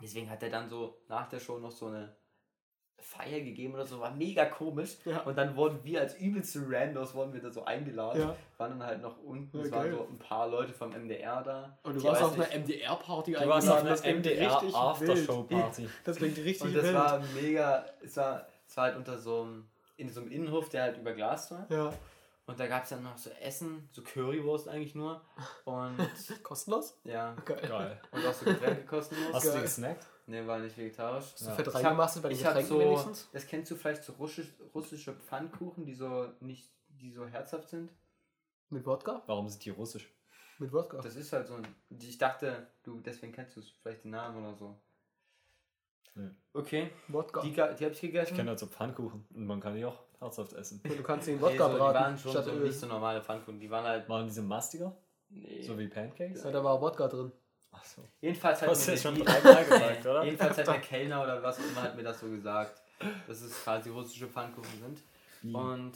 deswegen hat er dann so nach der Show noch so eine Feier gegeben oder so, war mega komisch. Ja. Und dann wurden wir als übelste Randos, wurden wir da so eingeladen. Ja. Waren dann halt noch unten, Ja, es waren geil. so ein paar Leute vom MDR da. Und du Die warst auf einer MDR-Party Du warst auf einer Das klingt MDR richtig Aftershow-Party. wild. [laughs] Das klingt richtig Und das wild. war mega, es war, es war halt unter so einem, in so einem Innenhof, der halt überglast war. ja. Und da gab es dann noch so Essen, so Currywurst eigentlich nur. Und [laughs] Kostenlos? ja, Geil. Geil. und auch so Getränke kostenlos. Hast du Geil. gesnackt? Ne, war nicht vegetarisch. Hast du Ja. Fett Ich hab- reingemastelt bei den Getränken so, wenigstens? das kennst du vielleicht so russisch, russische Pfannkuchen, die so nicht, die so herzhaft sind. Mit Wodka? Warum sind die russisch? Mit Wodka. Das ist halt so ein, ich dachte, du, deswegen kennst du vielleicht den Namen oder so. Nee. Okay, Wodka. die, die habe ich gegessen. Ich kenne halt so Pfannkuchen und man kann die auch herzhaft essen. Und du kannst den Nee, Wodka so, die braten waren schon statt so Öl. nicht so normale Pfannkuchen, die waren halt, Waren diese mastiger? nee. So wie Pancakes? Ja, da war Wodka drin. Achso. Jedenfalls hat mir schon die- dreimal [laughs] gesagt, oder? Jedenfalls hat [laughs] der Kellner oder was auch immer hat mir das so gesagt, dass es quasi russische Pfannkuchen sind. Und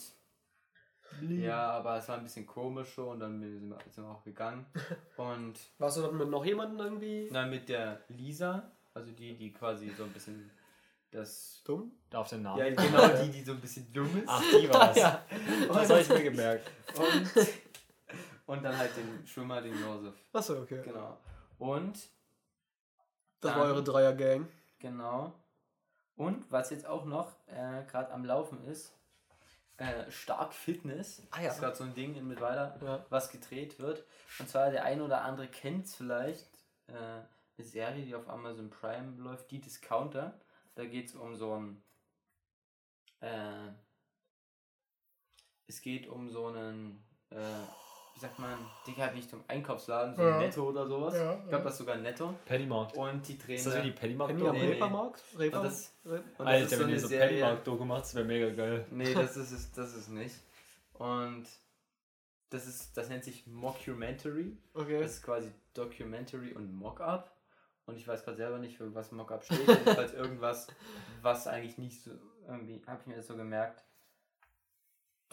ja, aber es war ein bisschen komisch so und dann sind wir, sind wir auch gegangen. [laughs] Und Warst du dort mit noch jemandem irgendwie dann mit der Lisa, also die, die quasi so ein bisschen das. dumm? Darf den Namen? Ja, genau, die, die so ein bisschen dumm ist. Ach, die war's. Ja. Das habe ich mir gemerkt. Und, und dann halt den Schwimmer, den Josef. Achso, okay. Genau. Und, Das Dann- war eure Dreier-Gang. genau. Und was jetzt auch noch äh, gerade am Laufen ist, äh, Stark Fitness. Ah ja. Das ist gerade so ein Ding in Mittweida, Ja. was gedreht wird. Und zwar der eine oder andere kennt es vielleicht. Äh, eine Serie, die auf Amazon Prime läuft, die Discounter. Da geht es um so ein. Äh, es geht um so einen. Wie sagt man, Dicker-Richtung Einkaufsladen, so Ja. Netto oder sowas. Ja, ich glaube, das ist sogar Netto. Pennymarkt. Und die drehen Ist das da- wie die Pennymarkt Penny am Nee, nee. Reepermarkt? Reeper? Und das- und das Alter, ist so wenn ihr so Pennymarkt-Doku macht, das wäre mega geil. Nee, das ist es, das ist nicht. Und das ist, das nennt sich Mockumentary. Okay. Das ist quasi Documentary und Mock-up. Und ich weiß gerade selber nicht, für was Mock-up steht. Jedenfalls [laughs] irgendwas, was eigentlich nicht so, irgendwie, habe ich mir das so gemerkt,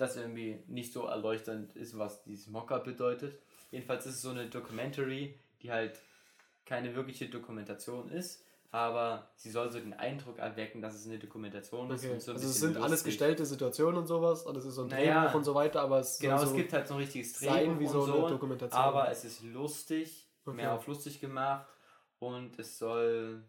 dass irgendwie nicht so erleuchtend ist, was dieses Mock-up bedeutet. Jedenfalls ist es so eine Documentary, die halt keine wirkliche Dokumentation ist, aber sie soll so den Eindruck erwecken, dass es eine Dokumentation ist. Okay. und so also es sind alles lustig. gestellte Situationen und sowas und es ist so ein Naja. Drehbuch und so weiter, aber es Genau, soll es so gibt halt so ein richtiges sein Drehbuch wie so und eine so, Dokumentation. aber es ist lustig, Okay. mehr auf lustig gemacht und es soll,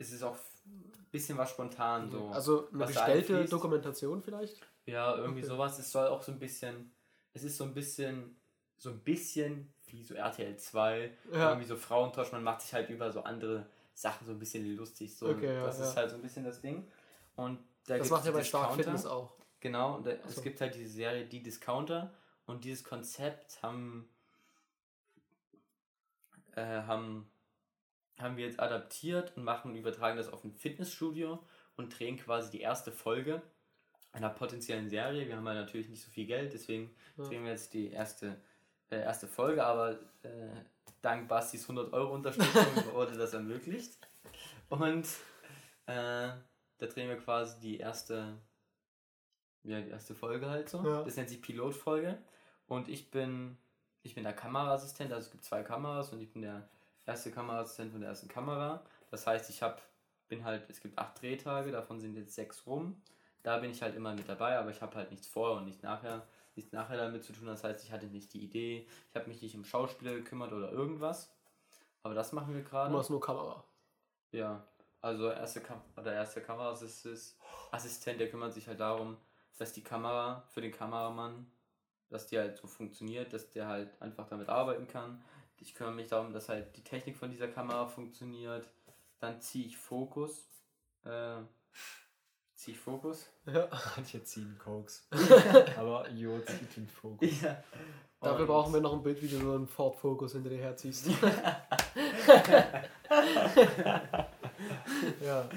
es ist auch ein bisschen was spontan so. also eine einfließt. Dokumentation vielleicht? ja, irgendwie okay. sowas. Es soll auch so ein bisschen, es ist so ein bisschen, so ein bisschen wie so RTL 2, Ja. irgendwie so Frauentausch, man macht sich halt über so andere Sachen so ein bisschen lustig. So. Okay, ja, das ja. ist halt so ein bisschen das Ding. Und da Das macht ja bei Stark. Fitness auch. Genau, da, Ach es so. gibt halt diese Serie Die Discounter und dieses Konzept haben, äh, haben, haben wir jetzt adaptiert und machen, übertragen das auf ein Fitnessstudio und drehen quasi die erste Folge einer potenziellen Serie. Wir haben ja natürlich nicht so viel Geld, deswegen Ja. drehen wir jetzt die erste, äh, erste Folge, aber äh, dank Bastis 100 Euro Unterstützung [laughs] wurde das ermöglicht. Und äh, da drehen wir quasi die erste, ja, die erste Folge halt so. Ja. Das nennt sich Pilotfolge. Und ich bin, ich bin der Kameraassistent, also es gibt zwei Kameras und ich bin der erste Kameraassistent von der ersten Kamera. Das heißt, ich habe, bin halt, es gibt acht Drehtage, davon sind jetzt sechs rum. Da bin ich halt immer mit dabei, aber ich habe halt nichts vorher und nicht nachher, nichts nachher damit zu tun. Das heißt, ich hatte nicht die Idee, ich habe mich nicht um Schauspieler gekümmert oder irgendwas. Aber das machen wir Du gerade. machst nur Kamera. Ja, also erste Kam oder erste Kameraassistent, Assistent, der kümmert sich halt darum, dass die Kamera für den Kameramann, dass die halt so funktioniert, dass der halt einfach damit arbeiten kann. Ich kümmere mich darum, dass halt die Technik von dieser Kamera funktioniert. Dann ziehe ich Fokus. Äh, ziehe ich Fokus. Ja. Manche ziehen Koks. Aber Jo zieht den Fokus. Ja. Dafür Und- brauchen wir noch ein Bild, wie du so einen Ford Focus hinter dir herziehst. [laughs] ja.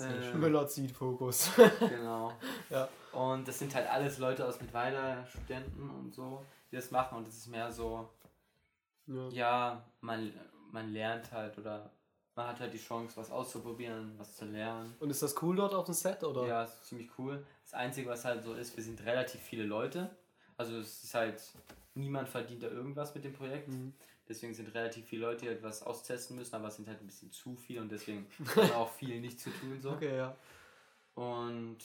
Äh, Müller zieht Fokus. Genau. Ja. Und das sind halt alles Leute aus Mittweida, Studenten und so, die das machen. Und das ist mehr so, Ja. ja, man, man lernt halt oder man hat halt die Chance, was auszuprobieren, was zu lernen. Und ist das cool dort auf dem Set? Oder? Ja, ist ziemlich cool. Das Einzige, was halt so ist, wir sind relativ viele Leute. Also es ist halt, niemand verdient da irgendwas mit dem Projekt. Mhm. Deswegen sind relativ viele Leute, die etwas austesten müssen, aber es sind halt ein bisschen zu viele und deswegen [laughs] haben auch viel nicht zu tun. So. Okay, ja. Und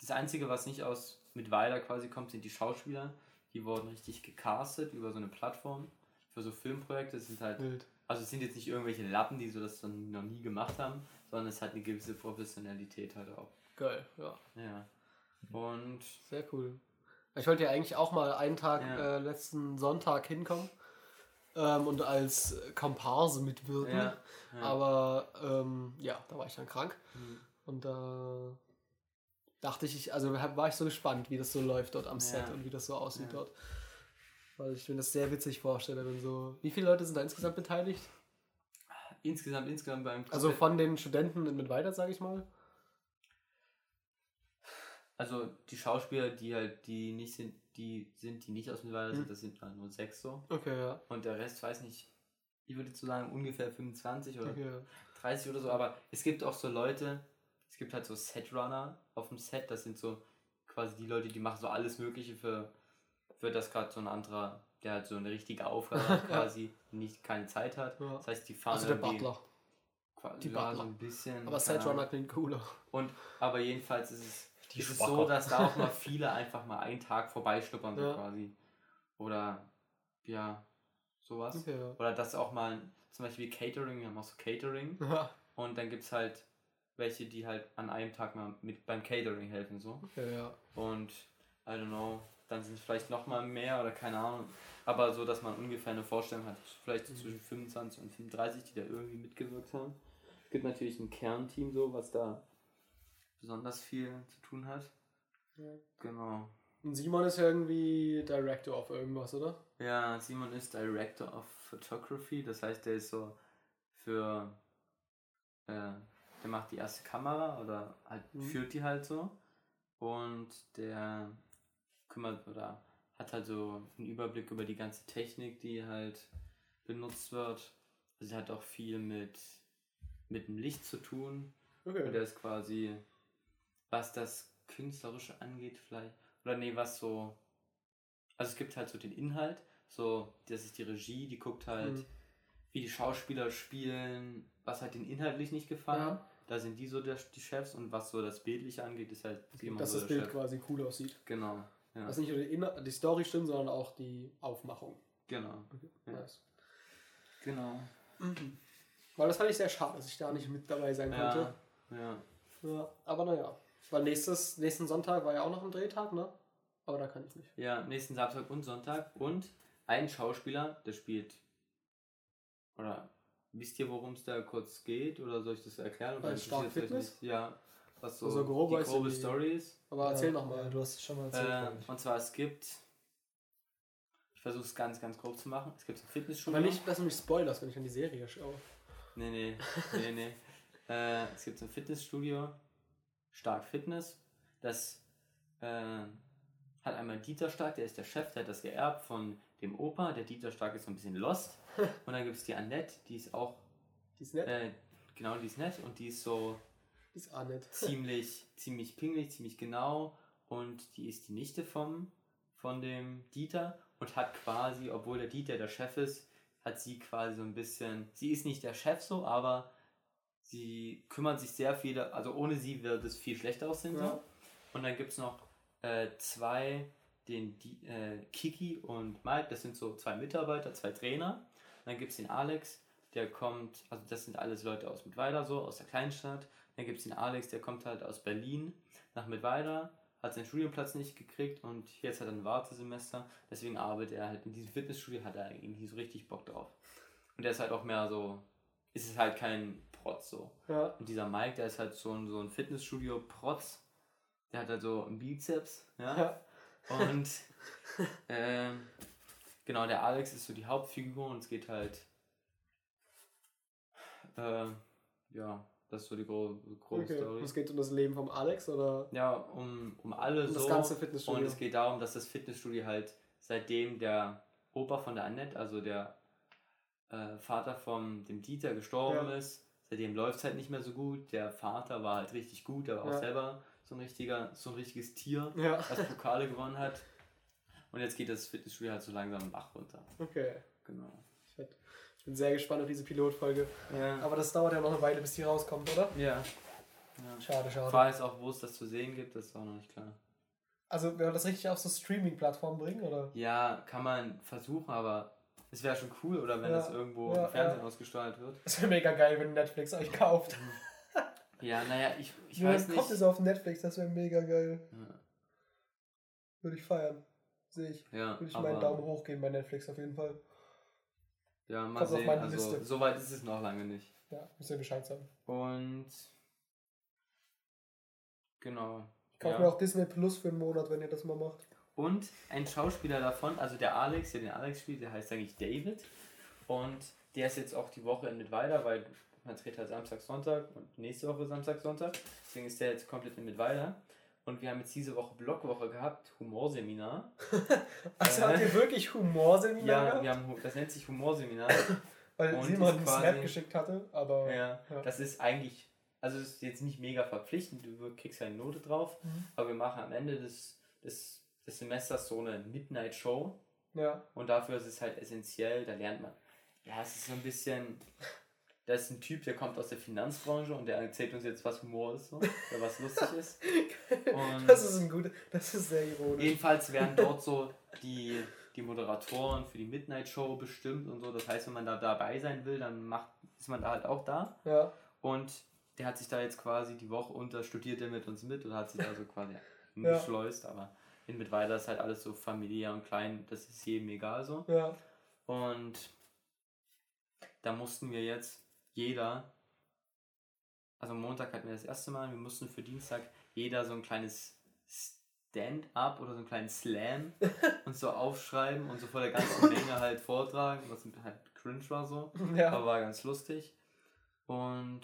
das Einzige, was nicht aus Mittweida quasi kommt, sind die Schauspieler. Die wurden richtig gecastet über so eine Plattform für so Filmprojekte. Es sind halt, Wild. also es sind jetzt nicht irgendwelche Lappen, die so das dann noch nie gemacht haben, sondern es hat eine gewisse Professionalität halt auch. Geil, ja. Ja. Und Sehr cool. Ich wollte ja eigentlich auch mal einen Tag Ja. äh, letzten Sonntag hinkommen ähm, und als Komparse mitwirken. ja, ja. Aber ähm, ja, da war ich dann krank. Hm. Und da dachte ich, also war ich so gespannt, wie das so läuft dort am Set und wie das so aussieht dort. Weil ich mir das sehr witzig vorstelle, wenn so. Wie viele Leute sind da insgesamt beteiligt? insgesamt, insgesamt beim Also von den Studenten in Mittweida, sage ich mal. also die Schauspieler, die halt, die nicht sind, die sind, die nicht aus Hm. sind, das sind halt nur sechs so. Okay, ja. Und der Rest weiß nicht, ich würde zu sagen ungefähr 25 oder Okay, ja. 30 oder so, aber es gibt auch so Leute, es gibt halt so Setrunner auf dem Set, das sind so quasi die Leute, die machen so alles Mögliche für, für das gerade so ein anderer, der halt so eine richtige Aufgabe hat [laughs] quasi, nicht keine Zeit hat. Ja. Das heißt, die fahren Also der Butler. die ja, so ein bisschen. Aber Ahnung. klingt cooler. Und, aber jedenfalls ist es, Die ist es so, dass da auch mal [laughs] viele einfach mal einen Tag vorbeischnuppern so Ja. quasi. Oder, ja, sowas. Okay, ja. Oder dass auch mal, zum Beispiel Catering, wir haben auch so Catering. [laughs] Ja, Und dann gibt es halt welche, die halt an einem Tag mal mit beim Catering helfen so. okay, ja. Und I don't know, dann sind es vielleicht noch mal mehr oder keine Ahnung. Aber so, dass man ungefähr eine Vorstellung hat, vielleicht so zwischen 25 und 35, die da irgendwie mitgewirkt haben. Es gibt natürlich ein Kernteam so, was da besonders viel zu tun hat. Ja. Genau. Und Simon ist ja irgendwie Director of irgendwas, oder? Ja, Simon ist Director of Photography, das heißt, der ist so für, äh, der macht die erste Kamera oder halt Mhm. führt die halt so und der kümmert oder hat halt so einen Überblick über die ganze Technik, die halt benutzt wird. Also hat auch viel mit, mit dem Licht zu tun und Okay. der ist quasi, was das Künstlerische angeht, vielleicht. Oder nee, was so. Also es gibt halt so den Inhalt, so, das ist die Regie, die guckt halt, Mhm. wie die Schauspieler spielen, was halt den inhaltlich nicht gefallen. Ja. Da sind die so der, die Chefs und was so das Bildliche angeht, ist halt Dass so das Bild Chef. quasi cool aussieht. Genau. Ja. Dass nicht nur die, die Story stimmt, sondern auch die Aufmachung. genau. Ja. Nice. Genau. Weil das fand ich sehr schade, dass ich da nicht mit dabei sein Ja. konnte. Ja. Ja, aber naja. Weil nächstes, nächsten Sonntag war ja auch noch ein Drehtag, ne? Aber da kann ich nicht. Ja, nächsten Samstag und Sonntag. Und ein Schauspieler, der spielt. Oder wisst ihr, worum es da kurz geht? Oder soll ich das erklären? Oder Bei Stark Fitness? Ja. Was so, Also grob die grobe Story ist. Aber erzähl ja, noch mal. Ja, du hast es schon mal erzählt. Äh, und zwar, es gibt. Ich versuche es ganz, ganz grob zu machen. Es gibt ein Fitnessstudio. Aber nicht, dass du mich spoilerst, wenn ich an die Serie schaue. Nee, nee, nee, nee. [laughs] äh, es gibt so ein Fitnessstudio, Stark Fitness. Das äh, hat einmal Dieter Stark, der ist der Chef, der hat das geerbt von dem Opa. Der Dieter Stark ist so ein bisschen lost. [laughs] Und dann gibt es die Annette, die ist auch, Die ist nett. äh, genau, die ist nett und die ist so ist auch nett. [laughs] ziemlich, ziemlich pingelig, ziemlich genau. Und die ist die Nichte vom, von dem Dieter und hat quasi, obwohl der Dieter der Chef ist, hat sie quasi so ein bisschen, sie ist nicht der Chef so, aber sie kümmert sich sehr viel, also ohne sie wird es viel schlechter aussehen. Ja. So. Und dann gibt es noch äh, zwei, den Di- äh, Kiki und Mike, das sind so zwei Mitarbeiter, zwei Trainer. Dann gibt es den Alex, der kommt, also das sind alles Leute aus Mittweida so, aus der Kleinstadt. Dann gibt es den Alex, der kommt halt aus Berlin nach Mittweida, hat seinen Studienplatz nicht gekriegt und jetzt hat er ein Wartesemester. Deswegen arbeitet er halt in diesem Fitnessstudio, hat er irgendwie so richtig Bock drauf. Und der ist halt auch mehr so, ist es halt kein Protz so. Ja. Und dieser Mike, der ist halt so ein, so ein Fitnessstudio-Protz. Der hat halt so einen Bizeps, ja. Ja. Und [laughs] ähm, genau, der Alex ist so die Hauptfigur und es geht halt. Äh, ja, das ist so die grobe, grobe Okay. Story. Es geht um das Leben vom Alex oder Ja, um, um alle um so. das ganze Fitnessstudio. Und es geht darum, dass das Fitnessstudio halt seitdem der Opa von der Annette, also der äh, Vater von dem Dieter gestorben Ja. ist, seitdem läuft es halt nicht mehr so gut. Der Vater war halt richtig gut, der war Ja. auch selber so ein richtiger, so ein richtiges Tier, ja. was Pokale gewonnen hat. Und jetzt geht das Fitnessstudio halt so langsam den Bach runter. Okay. Genau. Ich bin sehr gespannt auf diese Pilotfolge. Ja. Aber das dauert ja noch eine Weile, bis die rauskommt, oder? Ja. ja. Schade, Ich schade. weiß auch, wo es das zu sehen gibt, das ist auch noch nicht klar. Also, wenn wir das richtig auf so Streaming-Plattformen bringen, oder? Ja, kann man versuchen, aber es wäre schon cool, oder wenn Ja, das irgendwo im Fernsehen ausgestrahlt wird. Das wäre mega geil, wenn Netflix euch kauft. Ja, naja, ich, ich weiß Kommt nicht. es auf Netflix, das wäre mega geil. Ja, Würde ich feiern. Sehe ich. Ja, Würde ich meinen Daumen hoch geben bei Netflix auf jeden Fall. Ja, mal Kommt sehen. Also, Liste. so weit ist es noch lange nicht. Ja, müsst ihr Bescheid sagen. Und. Genau. Kauft Ja. mir auch Disney Plus für einen Monat, wenn ihr das mal macht. Und ein Schauspieler davon, also der Alex, der den Alex spielt, der heißt eigentlich David. Und der ist jetzt auch die Woche in Mittweida, weil man dreht halt Samstag, Sonntag und nächste Woche Samstag, Sonntag. Deswegen ist der jetzt komplett in Mittweida. Und wir haben jetzt diese Woche Blockwoche gehabt, Humorseminar. [laughs] Also Äh. habt ihr wirklich Humorseminar Ja, gehabt? wir haben, das nennt sich Humorseminar. [laughs] Weil und Simon einen Snap geschickt hatte, aber Ja, Ja. das ist eigentlich, also es ist jetzt nicht mega verpflichtend, du kriegst eine Note drauf, Mhm. aber wir machen am Ende des, des, des Semesters so eine Midnight Show ja. und dafür ist es halt essentiell, da lernt man, ja, es ist so ein bisschen, da ist ein Typ, der kommt aus der Finanzbranche und der erzählt uns jetzt, was Humor ist, so, oder was lustig ist. [laughs] Und Das ist ein guter, das ist sehr ironisch. Jedenfalls werden [laughs] dort so die, die Moderatoren für die Midnight Show bestimmt und so. Das heißt, wenn man da dabei sein will, dann macht, ist man da halt auch da. Ja. Und der hat sich da jetzt quasi die Woche unter, studiert er mit uns mit und hat sich da so quasi [laughs] Ja. geschleust. Aber in Mittweida ist halt alles so familiär und klein, das ist jedem egal so. Ja. Und da mussten wir jetzt jeder, also Montag hatten wir das erste Mal, wir mussten für Dienstag jeder so ein kleines Stand-up oder so einen kleinen Slam [laughs] und so aufschreiben und so vor der ganzen Menge halt vortragen, was halt cringe war so, Ja. aber war ganz lustig. Und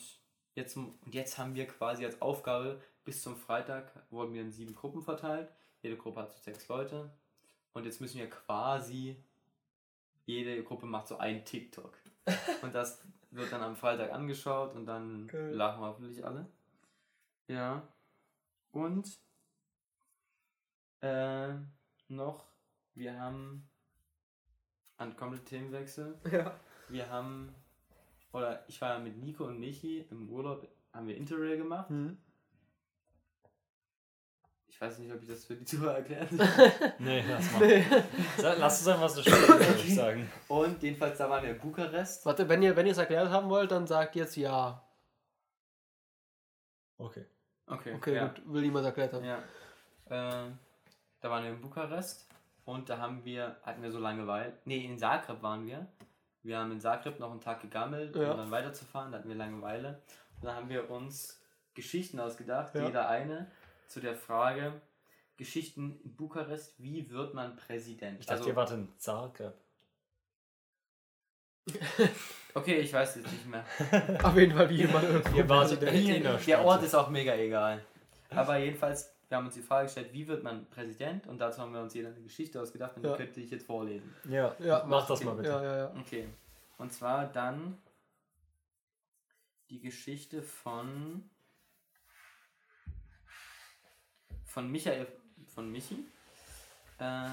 jetzt, und jetzt haben wir quasi als Aufgabe, bis zum Freitag wurden wir in sieben Gruppen verteilt. Jede Gruppe hat so sechs Leute. Und jetzt müssen wir quasi, jede Gruppe macht so ein TikTok. [laughs] Und das wird dann am Freitag angeschaut und dann Geil. lachen hoffentlich alle. Ja. Und äh, noch, wir haben an komplett Themenwechsel. Ja. Wir haben, oder ich war ja mit Nico und Michi im Urlaub, haben wir Interrail gemacht. Hm. Ich weiß nicht, ob ich das für die Zuhörer erklären [laughs] Nee, [laughs] lass mal. Sa- Lass uns einfach so stehen, [laughs] würde ich sagen. Und jedenfalls, da waren wir in Bukarest. Warte, wenn ihr wenn ihr es erklärt haben wollt, dann sagt jetzt ja. Okay. Okay, Okay, ja. gut, will niemand erklärt haben. Ja. Ähm, da waren wir in Bukarest und da haben wir, hatten wir so Langeweile. Nee, in Zagreb waren wir. Wir haben in Zagreb noch einen Tag gegammelt, Ja. um dann weiterzufahren. Da hatten wir Langeweile. Und dann haben wir uns Geschichten ausgedacht, Ja. jeder eine, zu der Frage: Geschichten in Bukarest, wie wird man Präsident? Ich dachte, ihr wart in Zagreb. [laughs] okay, ich weiß jetzt nicht mehr. [laughs] Auf jeden Fall wie jemand irgendwo. Ihr wart in der. Ort ist auch mega egal. Aber jedenfalls, wir haben uns die Frage gestellt, wie wird man Präsident? Und dazu haben wir uns jeder eine Geschichte ausgedacht und Ja. die könnte ich jetzt vorlesen. Ja, Ja, mach das mal bitte. Ja, ja, ja. Okay. Und zwar dann die Geschichte von von Michael von Michi. Äh,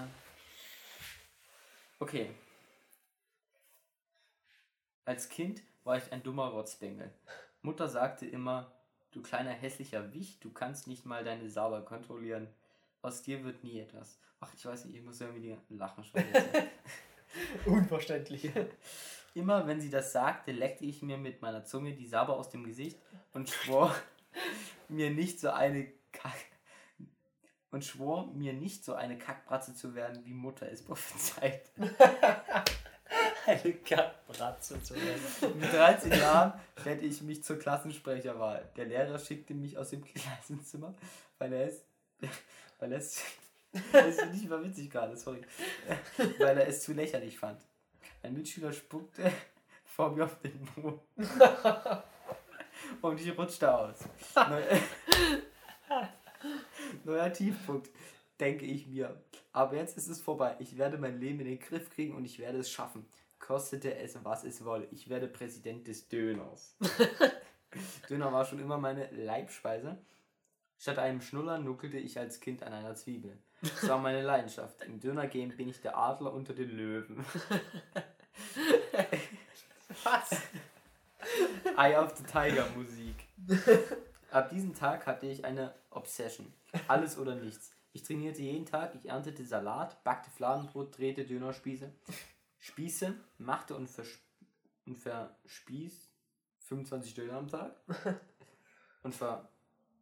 okay. Als Kind war ich ein dummer Rotzbengel. Mutter sagte immer, du kleiner hässlicher Wicht, du kannst nicht mal deine Sauber kontrollieren. Aus dir wird nie etwas. Ach, ich weiß nicht, ich muss irgendwie lachen schon. [laughs] Unverständlich. [laughs] Immer wenn sie das sagte, leckte ich mir mit meiner Zunge die Saber aus dem Gesicht und schwor [laughs] mir nicht so eine Kack und schwor mir nicht so eine Kackbratze zu werden, wie Mutter es [laughs] prophezeit. [laughs] Eine Kackbratze zu werden. Mit 13 Jahren stellte ich mich zur Klassensprecherwahl. Der Lehrer schickte mich aus dem [laughs] Klassenzimmer, weil er es weil er es das ist nicht mal witzig gerade, sorry. Weil er es zu lächerlich fand. Ein Mitschüler spuckte vor mir auf den Boden. Und ich rutschte aus. Neuer, Tiefpunkt, denke ich mir. Aber jetzt ist es vorbei. Ich werde mein Leben in den Griff kriegen und ich werde es schaffen. Kostete es, was es wolle. Ich werde Präsident des Döners. [laughs] Döner war schon immer meine Leibspeise. Statt einem Schnuller nuckelte ich als Kind an einer Zwiebel. Das war meine Leidenschaft. Im Döner-Game bin ich der Adler unter den Löwen. [laughs] Was? Eye of the Tiger Musik. Ab diesem Tag hatte ich eine Obsession. Alles oder nichts. Ich trainierte jeden Tag, ich erntete Salat, backte Fladenbrot, drehte Dönerspieße, Spieße, machte und, vers und verspieß 25 Döner am Tag. [laughs] Und ver...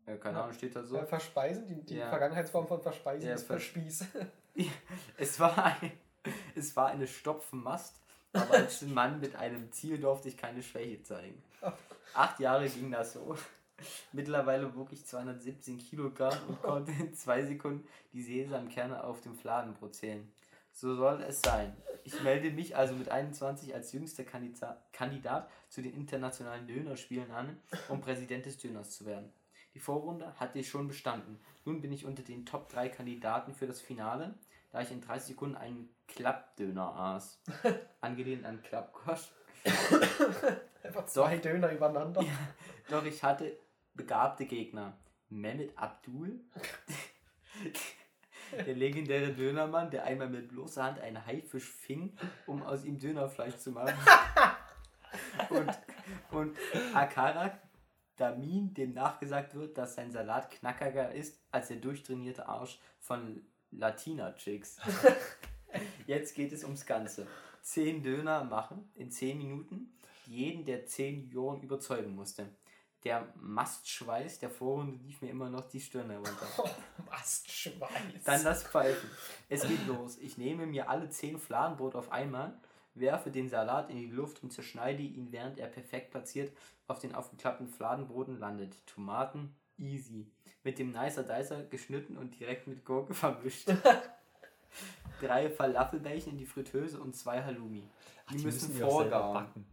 Ja, keine Ahnung, steht da so. Ja, verspeisen, die, die Ja. Vergangenheitsform von verspeisen Ja, ist vers- verspieß. [laughs] Es war, ein, es war eine Stopfenmast, aber als Mann mit einem Ziel durfte ich keine Schwäche zeigen. [laughs] Acht Jahre ging das so. Mittlerweile wog ich 217 Kilogramm und [laughs] konnte in zwei Sekunden die Sesamkerne auf dem Fladenbrot zählen. So soll es sein. Ich melde mich also mit 21 als jüngster Kandida- Kandidat zu den internationalen Dönerspielen an, um Präsident des Döners zu werden. Die Vorrunde hatte ich schon bestanden. Nun bin ich unter den Top 3 Kandidaten für das Finale, da ich in 30 Sekunden einen Klappdöner aß. [laughs] Angelehnt an Klappkosch. Einfach zwei Döner übereinander. Doch ich hatte begabte Gegner. Mehmet Abdul, [laughs] der legendäre Dönermann, der einmal mit bloßer Hand einen Haifisch fing, um aus ihm Dönerfleisch zu machen. [laughs] Und, und Akarak Damin, dem nachgesagt wird, dass sein Salat knackiger ist als der durchtrainierte Arsch von Latina-Chicks. [laughs] Jetzt geht es ums Ganze. Zehn Döner machen in zehn Minuten, die jeden der zehn Junioren überzeugen musste. Der Mastschweiß der Vorrunde lief mir immer noch die Stirn herunter. [laughs] Mastschweiß. Dann das Pfeifen. Es geht los. Ich nehme mir alle zehn Fladenbrot auf einmal, werfe den Salat in die Luft und zerschneide ihn, während er perfekt platziert auf den aufgeklappten Fladenbroten landet. Tomaten, easy. Mit dem Nicer Dicer geschnitten und direkt mit Gurke vermischt. [laughs] Drei Falafelbällchen in die Fritteuse und zwei Halloumi. Die, müssen, die auch selber vorgauen.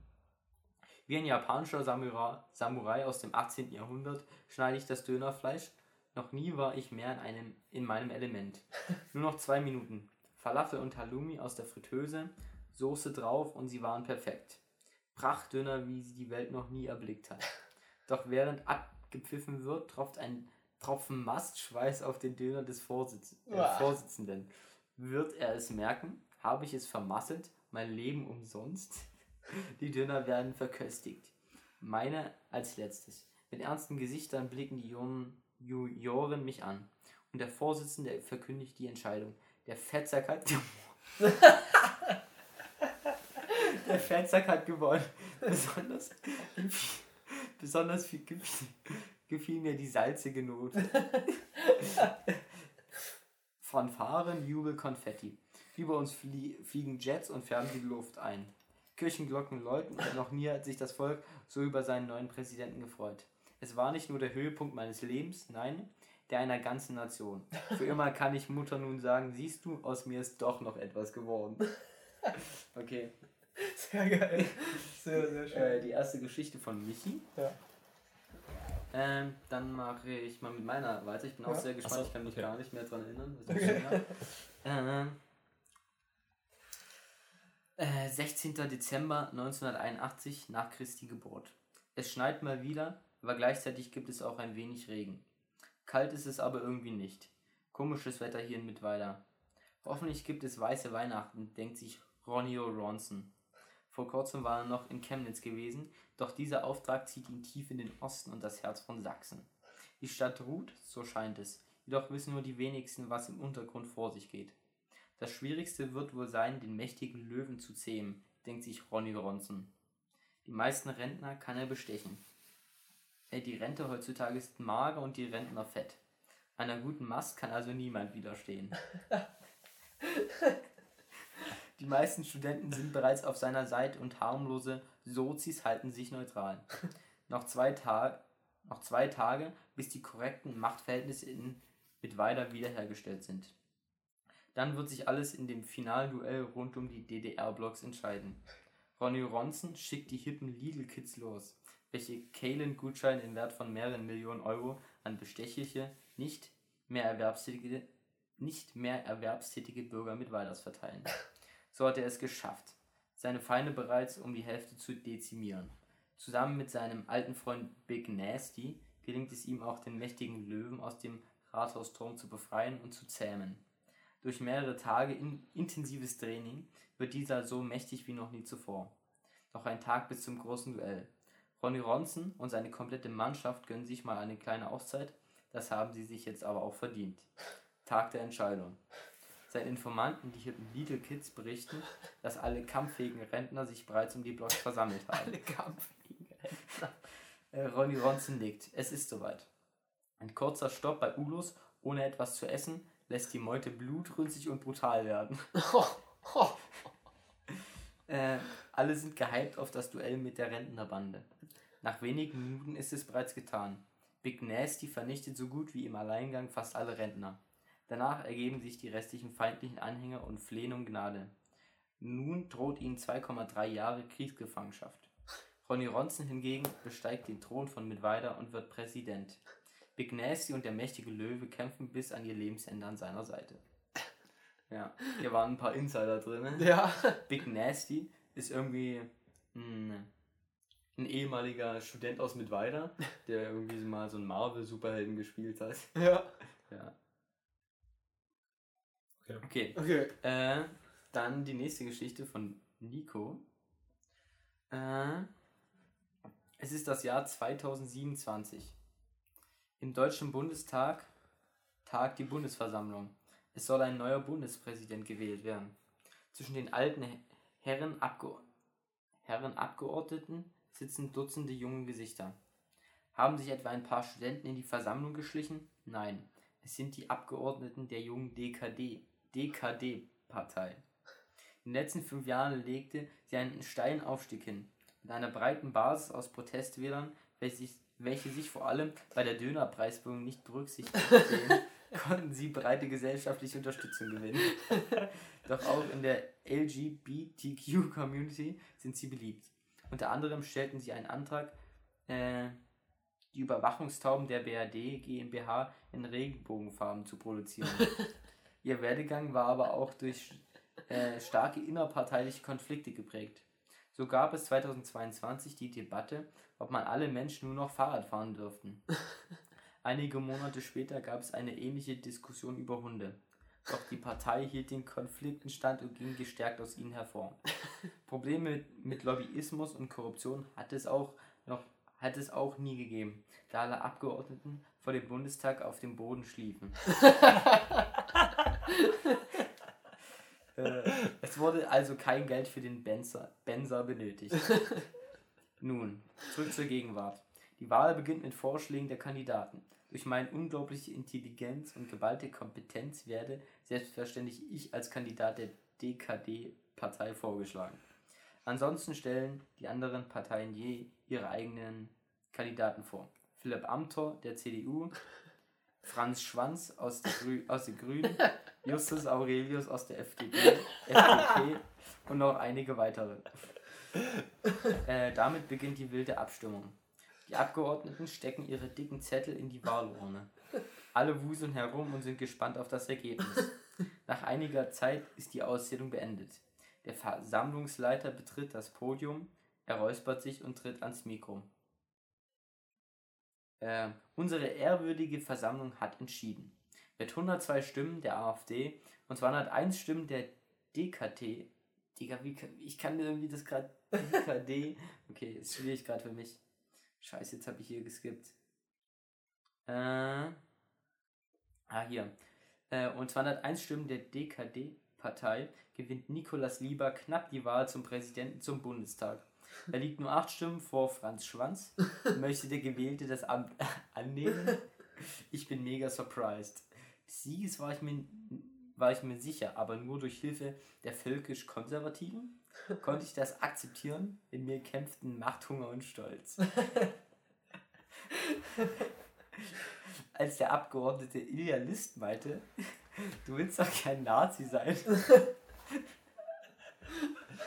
Wie ein japanischer Samurai, Samurai aus dem 18. Jahrhundert schneide ich das Dönerfleisch. Noch nie war ich mehr in, einem, in meinem Element. [laughs] Nur noch zwei Minuten. Falafel und Halloumi aus der Fritteuse, Soße drauf und sie waren perfekt. Prachtdöner, wie sie die Welt noch nie erblickt hat. [laughs] Doch während abgepfiffen wird, tropft ein Tropfen Mastschweiß auf den Döner des Vorsitz äh. Vorsitzenden. Wird er es merken? Habe ich es vermasselt? Mein Leben umsonst? [laughs] Die Döner werden verköstigt. Meine als letztes. Mit ernsten Gesichtern blicken die jungen Juroren mich an. Und der Vorsitzende verkündigt die Entscheidung. Der Fettsack hat gewonnen. [laughs] der Fettsack hat gewonnen. Besonders, besonders viel gefiel, gefiel mir die salzige Note. Fanfaren, Jubel, Konfetti. Über uns flie fliegen Jets und färben die Luft ein. Kirchenglocken läuten und noch nie hat sich das Volk so über seinen neuen Präsidenten gefreut. Es war nicht nur der Höhepunkt meines Lebens, nein, der einer ganzen Nation. Für [laughs] immer kann ich Mutter nun sagen, siehst du, aus mir ist doch noch etwas geworden. [laughs] Okay, Sehr geil. Sehr, sehr schön. äh, die erste Geschichte von Michi. Ja. Ähm, dann mache ich mal mit meiner weiter. Ich bin auch Ja. sehr gespannt, so, ich kann mich okay. gar nicht mehr dran erinnern. [laughs] Ähm, äh, 16. Dezember 1981 nach Christi Geburt. Es schneit mal wieder, aber gleichzeitig gibt es auch ein wenig Regen. Kalt ist es aber irgendwie nicht. Komisches Wetter hier in Mittweida. Hoffentlich gibt es weiße Weihnachten, denkt sich Ronnie Ronson. Vor kurzem war er noch in Chemnitz gewesen, doch dieser Auftrag zieht ihn tief in den Osten und das Herz von Sachsen. Die Stadt ruht, so scheint es, jedoch wissen nur die wenigsten, was im Untergrund vor sich geht. Das Schwierigste wird wohl sein, den mächtigen Löwen zu zähmen, denkt sich Ronny Ronson. Die meisten Rentner kann er bestechen. Äh, Die Rente heutzutage ist mager und die Rentner fett. Einer guten Mast kann also niemand widerstehen. [laughs] Die meisten Studenten sind bereits auf seiner Seite und harmlose Sozis halten sich neutral. Noch zwei, Tag, noch zwei Tage, bis die korrekten Machtverhältnisse in Mittweida wiederhergestellt sind. Dann wird sich alles in dem finalen Duell rund um die DDR-Blocks entscheiden. Ronny Ronson schickt die hippen Lidl-Kids los, welche Kalen-Gutscheine im Wert von mehreren Millionen Euro an bestechliche, nicht mehr erwerbstätige, nicht mehr erwerbstätige Bürger mit Weiders verteilen. So hat er es geschafft, seine Feinde bereits um die Hälfte zu dezimieren. Zusammen mit seinem alten Freund Big Nasty gelingt es ihm auch, den mächtigen Löwen aus dem Rathausturm zu befreien und zu zähmen. Durch mehrere Tage in intensives Training wird dieser so mächtig wie noch nie zuvor. Noch ein Tag bis zum großen Duell. Ronny Ronson und seine komplette Mannschaft gönnen sich mal eine kleine Auszeit, das haben sie sich jetzt aber auch verdient. Tag der Entscheidung. Sein Informanten, die Little Kids, berichten, dass alle kampffähigen Rentner sich bereits um die Blocks versammelt haben. Alle kampffähigen Rentner. Äh, Ronny Ronson nickt. Es ist soweit. Ein kurzer Stopp bei Ulos, ohne etwas zu essen, lässt die Meute blutrünstig und brutal werden. [laughs] Äh, alle sind gehypt auf das Duell mit der Rentnerbande. Nach wenigen Minuten ist es bereits getan. Big Nasty vernichtet so gut wie im Alleingang fast alle Rentner. Danach ergeben sich die restlichen feindlichen Anhänger und flehen um Gnade. Nun droht ihnen 2,3 Jahre Kriegsgefangenschaft. Ronny Ronson hingegen besteigt den Thron von Mittweida und wird Präsident. Big Nasty und der mächtige Löwe kämpfen bis an ihr Lebensende an seiner Seite. Ja, hier waren ein paar Insider drin. Ja. Big Nasty ist irgendwie ein, ein ehemaliger Student aus Mittweida, der irgendwie mal so einen Marvel-Superhelden gespielt hat. Ja. Ja. Okay. Okay, Okay. äh, dann die nächste Geschichte von Nico. Äh, es ist das Jahr 2027. Im Deutschen Bundestag tagt die Bundesversammlung. Es soll ein neuer Bundespräsident gewählt werden. Zwischen den alten Herren, Abge Herren Abgeordneten sitzen Dutzende junge Gesichter. Haben sich etwa ein paar Studenten in die Versammlung geschlichen? Nein, es sind die Abgeordneten der jungen DKD, DKD-Partei. In den letzten fünf Jahren legte sie einen steilen Aufstieg hin. Mit einer breiten Basis aus Protestwählern, welche sich, welche sich vor allem bei der Dönerpreisbildung nicht berücksichtigt sehen, [laughs] konnten sie breite gesellschaftliche Unterstützung gewinnen. Doch auch in der LGBTQ-Community sind sie beliebt. Unter anderem stellten sie einen Antrag, äh, die Überwachungstauben der BRD GmbH in Regenbogenfarben zu produzieren. [laughs] Ihr Werdegang war aber auch durch äh, starke innerparteiliche Konflikte geprägt. So gab es 2022 die Debatte, ob man alle Menschen nur noch Fahrrad fahren dürften. [laughs] Einige Monate später gab es eine ähnliche Diskussion über Hunde. Doch die Partei hielt den Konflikten stand und ging gestärkt aus ihnen hervor. Probleme mit, Lobbyismus und Korruption hat es auch noch hat es auch nie gegeben, da alle Abgeordneten vor dem Bundestag auf dem Boden schliefen. [laughs] äh, es wurde also kein Geld für den Benzer, Benzer benötigt. [laughs] Nun, zurück zur Gegenwart. Die Wahl beginnt mit Vorschlägen der Kandidaten. Durch meine unglaubliche Intelligenz und geballte Kompetenz werde selbstverständlich ich als Kandidat der DKD-Partei vorgeschlagen. Ansonsten stellen die anderen Parteien je ihre eigenen Kandidaten vor. Philipp Amthor der CDU, Franz Schwanz aus, der Grü aus den Grünen, [laughs] Justus Aurelius aus der FDP, FDP und noch einige weitere. Äh, damit beginnt die wilde Abstimmung. Die Abgeordneten stecken ihre dicken Zettel in die Wahlurne. Alle wuseln herum und sind gespannt auf das Ergebnis. Nach einiger Zeit ist die Auszählung beendet. Der Versammlungsleiter betritt das Podium, er räuspert sich und tritt ans Mikro. Äh, unsere ehrwürdige Versammlung hat entschieden. Mit 102 Stimmen der AfD und 201 Stimmen der DKT. Digga, wie kann, ich kann irgendwie das gerade. [laughs] DKD. Okay, ist schwierig gerade für mich. Scheiße, jetzt habe ich hier geskippt. Äh, ah, hier. Äh, und 201 Stimmen der DKD-Partei gewinnt Nikolaus Lieber knapp die Wahl zum Präsidenten zum Bundestag. Er liegt nur acht Stimmen vor Franz Schwanz. Möchte der Gewählte das Amt [laughs] annehmen? Ich bin mega surprised. Sieges war ich mir, war ich mir sicher, aber nur durch Hilfe der völkisch-Konservativen konnte ich das akzeptieren. In mir kämpften Machthunger und Stolz. [laughs] Als der Abgeordnete Ilja List meinte, du willst doch kein Nazi sein, [laughs]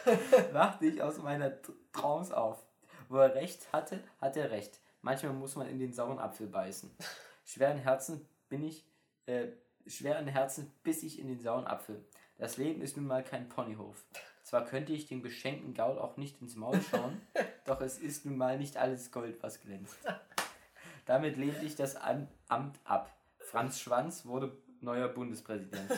[laughs] wachte ich aus meiner Trance auf. Wo er recht hatte, hat er recht. Manchmal muss man in den sauren Apfel beißen. Schweren Herzen bin ich, äh, schweren Herzen biss ich in den sauren Apfel. Das Leben ist nun mal kein Ponyhof. Zwar könnte ich dem beschenkten Gaul auch nicht ins Maul schauen, [laughs] doch es ist nun mal nicht alles Gold, was glänzt. Damit lehnte ich das Amt ab. Franz Schwanz wurde neuer Bundespräsident.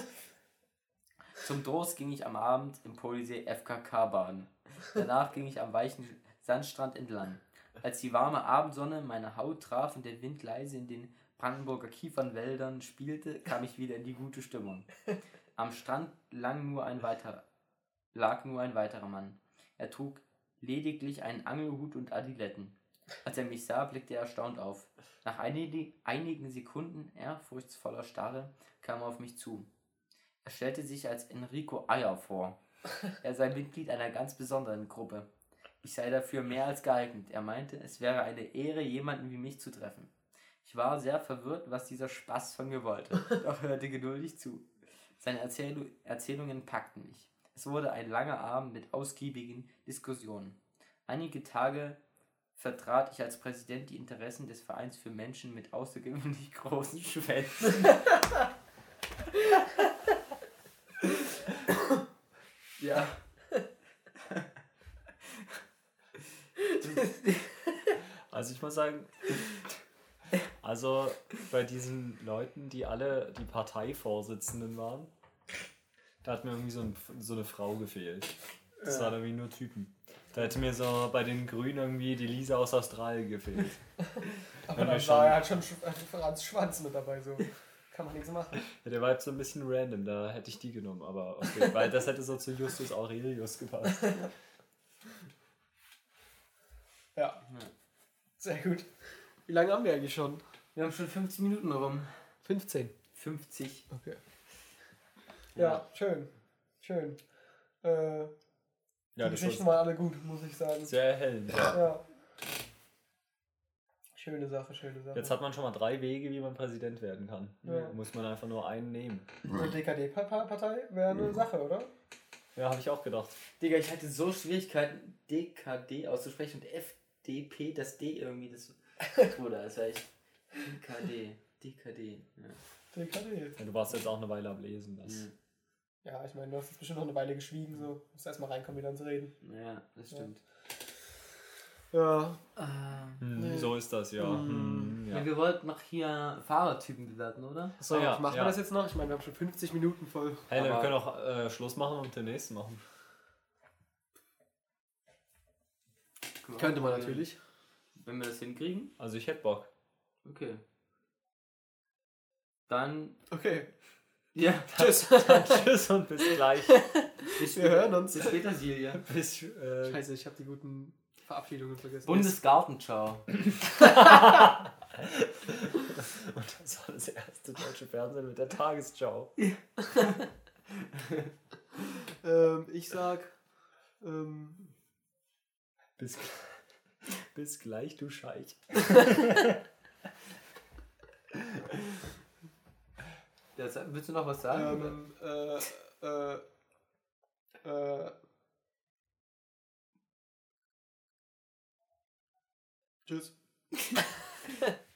Zum Trost ging ich am Abend im Polisee FKK baden. Danach ging ich am weichen Sandstrand entlang. Als die warme Abendsonne meine Haut traf und der Wind leise in den Brandenburger Kiefernwäldern spielte, kam ich wieder in die gute Stimmung. Am Strand lang nur ein weiterer, lag nur ein weiterer Mann. Er trug lediglich einen Angelhut und Adiletten. Als er mich sah, blickte er erstaunt auf. Nach einigen Sekunden ehrfurchtsvoller Starre kam er auf mich zu. Er stellte sich als Enrico Eier vor. Er sei Mitglied einer ganz besonderen Gruppe. Ich sei dafür mehr als geeignet. Er meinte, es wäre eine Ehre, jemanden wie mich zu treffen. Ich war sehr verwirrt, was dieser Spaß von mir wollte, [laughs] doch hörte geduldig zu. Seine Erzähl Erzählungen packten mich. Es wurde ein langer Abend mit ausgiebigen Diskussionen. Einige Tage vertrat ich als Präsident die Interessen des Vereins für Menschen mit außergewöhnlich großen Schwänzen. [laughs] Ja. Also ich muss sagen, [laughs] also bei diesen Leuten, die alle die Parteivorsitzenden waren, da hat mir irgendwie so, ein, so eine Frau gefehlt. Das waren irgendwie nur Typen. Da hätte mir so bei den Grünen irgendwie die Lisa aus Australien gefehlt. [laughs] Aber dann war er halt schon Sch- äh, Franz Schwanz mit dabei, so. Kann man nichts machen. Ja, der war jetzt so ein bisschen random, da hätte ich die genommen, aber okay, weil das hätte so zu Justus Aurelius gepasst. [laughs] Ja. Sehr gut. Wie lange haben wir eigentlich schon? Wir haben schon 50 Minuten rum. 15. 50. Okay. Ja, schön. Schön. Äh, Ja, die das Geschichten war waren alle gut, muss ich sagen. sehr hell. Ja. Ja. Schöne Sache, schöne Sache. Jetzt hat man schon mal drei Wege, wie man Präsident werden kann. Ja. Muss man einfach nur einen nehmen. Eine DKD-Partei wäre eine Sache, oder? Ja, habe ich auch gedacht. Digga, ich hatte so Schwierigkeiten, DKD auszusprechen und FDP, das D irgendwie, das. [laughs] Bruder, das war echt. DKD. DKD. Ja. DKD. Ja, du warst jetzt auch eine Weile am Lesen. Das. Mhm. Ja, ich meine, du hast jetzt bestimmt noch eine Weile geschwiegen, so. Musst erstmal reinkommen, wieder ans Reden. Ja, das stimmt. Ja. Ähm, Hm, Nee. So ist das, ja. Hm, Hm, ja. ja. wir wollten noch hier Fahrertypen bewerten, oder? So, Ah, ja, machen ja. wir das jetzt noch? Ich meine, wir haben schon 50 Minuten voll. Hey, wir können auch äh, Schluss machen und den nächsten machen. Können Könnte man natürlich. Wenn wir das hinkriegen. Also ich hätte Bock. Okay. Dann. Okay. Ja. [laughs] Tschüss. [laughs] Tschüss und bis gleich. Bis Wir hören uns. Bis später, Silja. [laughs] bis, äh, Scheiße, ich habe die guten Verabschiedungen vergessen. Bundesgartenschau. und das war das erste deutsche Fernsehen mit der Tagesschau. ähm, ich sag. Ähm, Bis, [laughs] bis gleich, du Scheich. [laughs] Ja, willst du noch was sagen? ähm, äh, äh, äh, Tschüss. [laughs]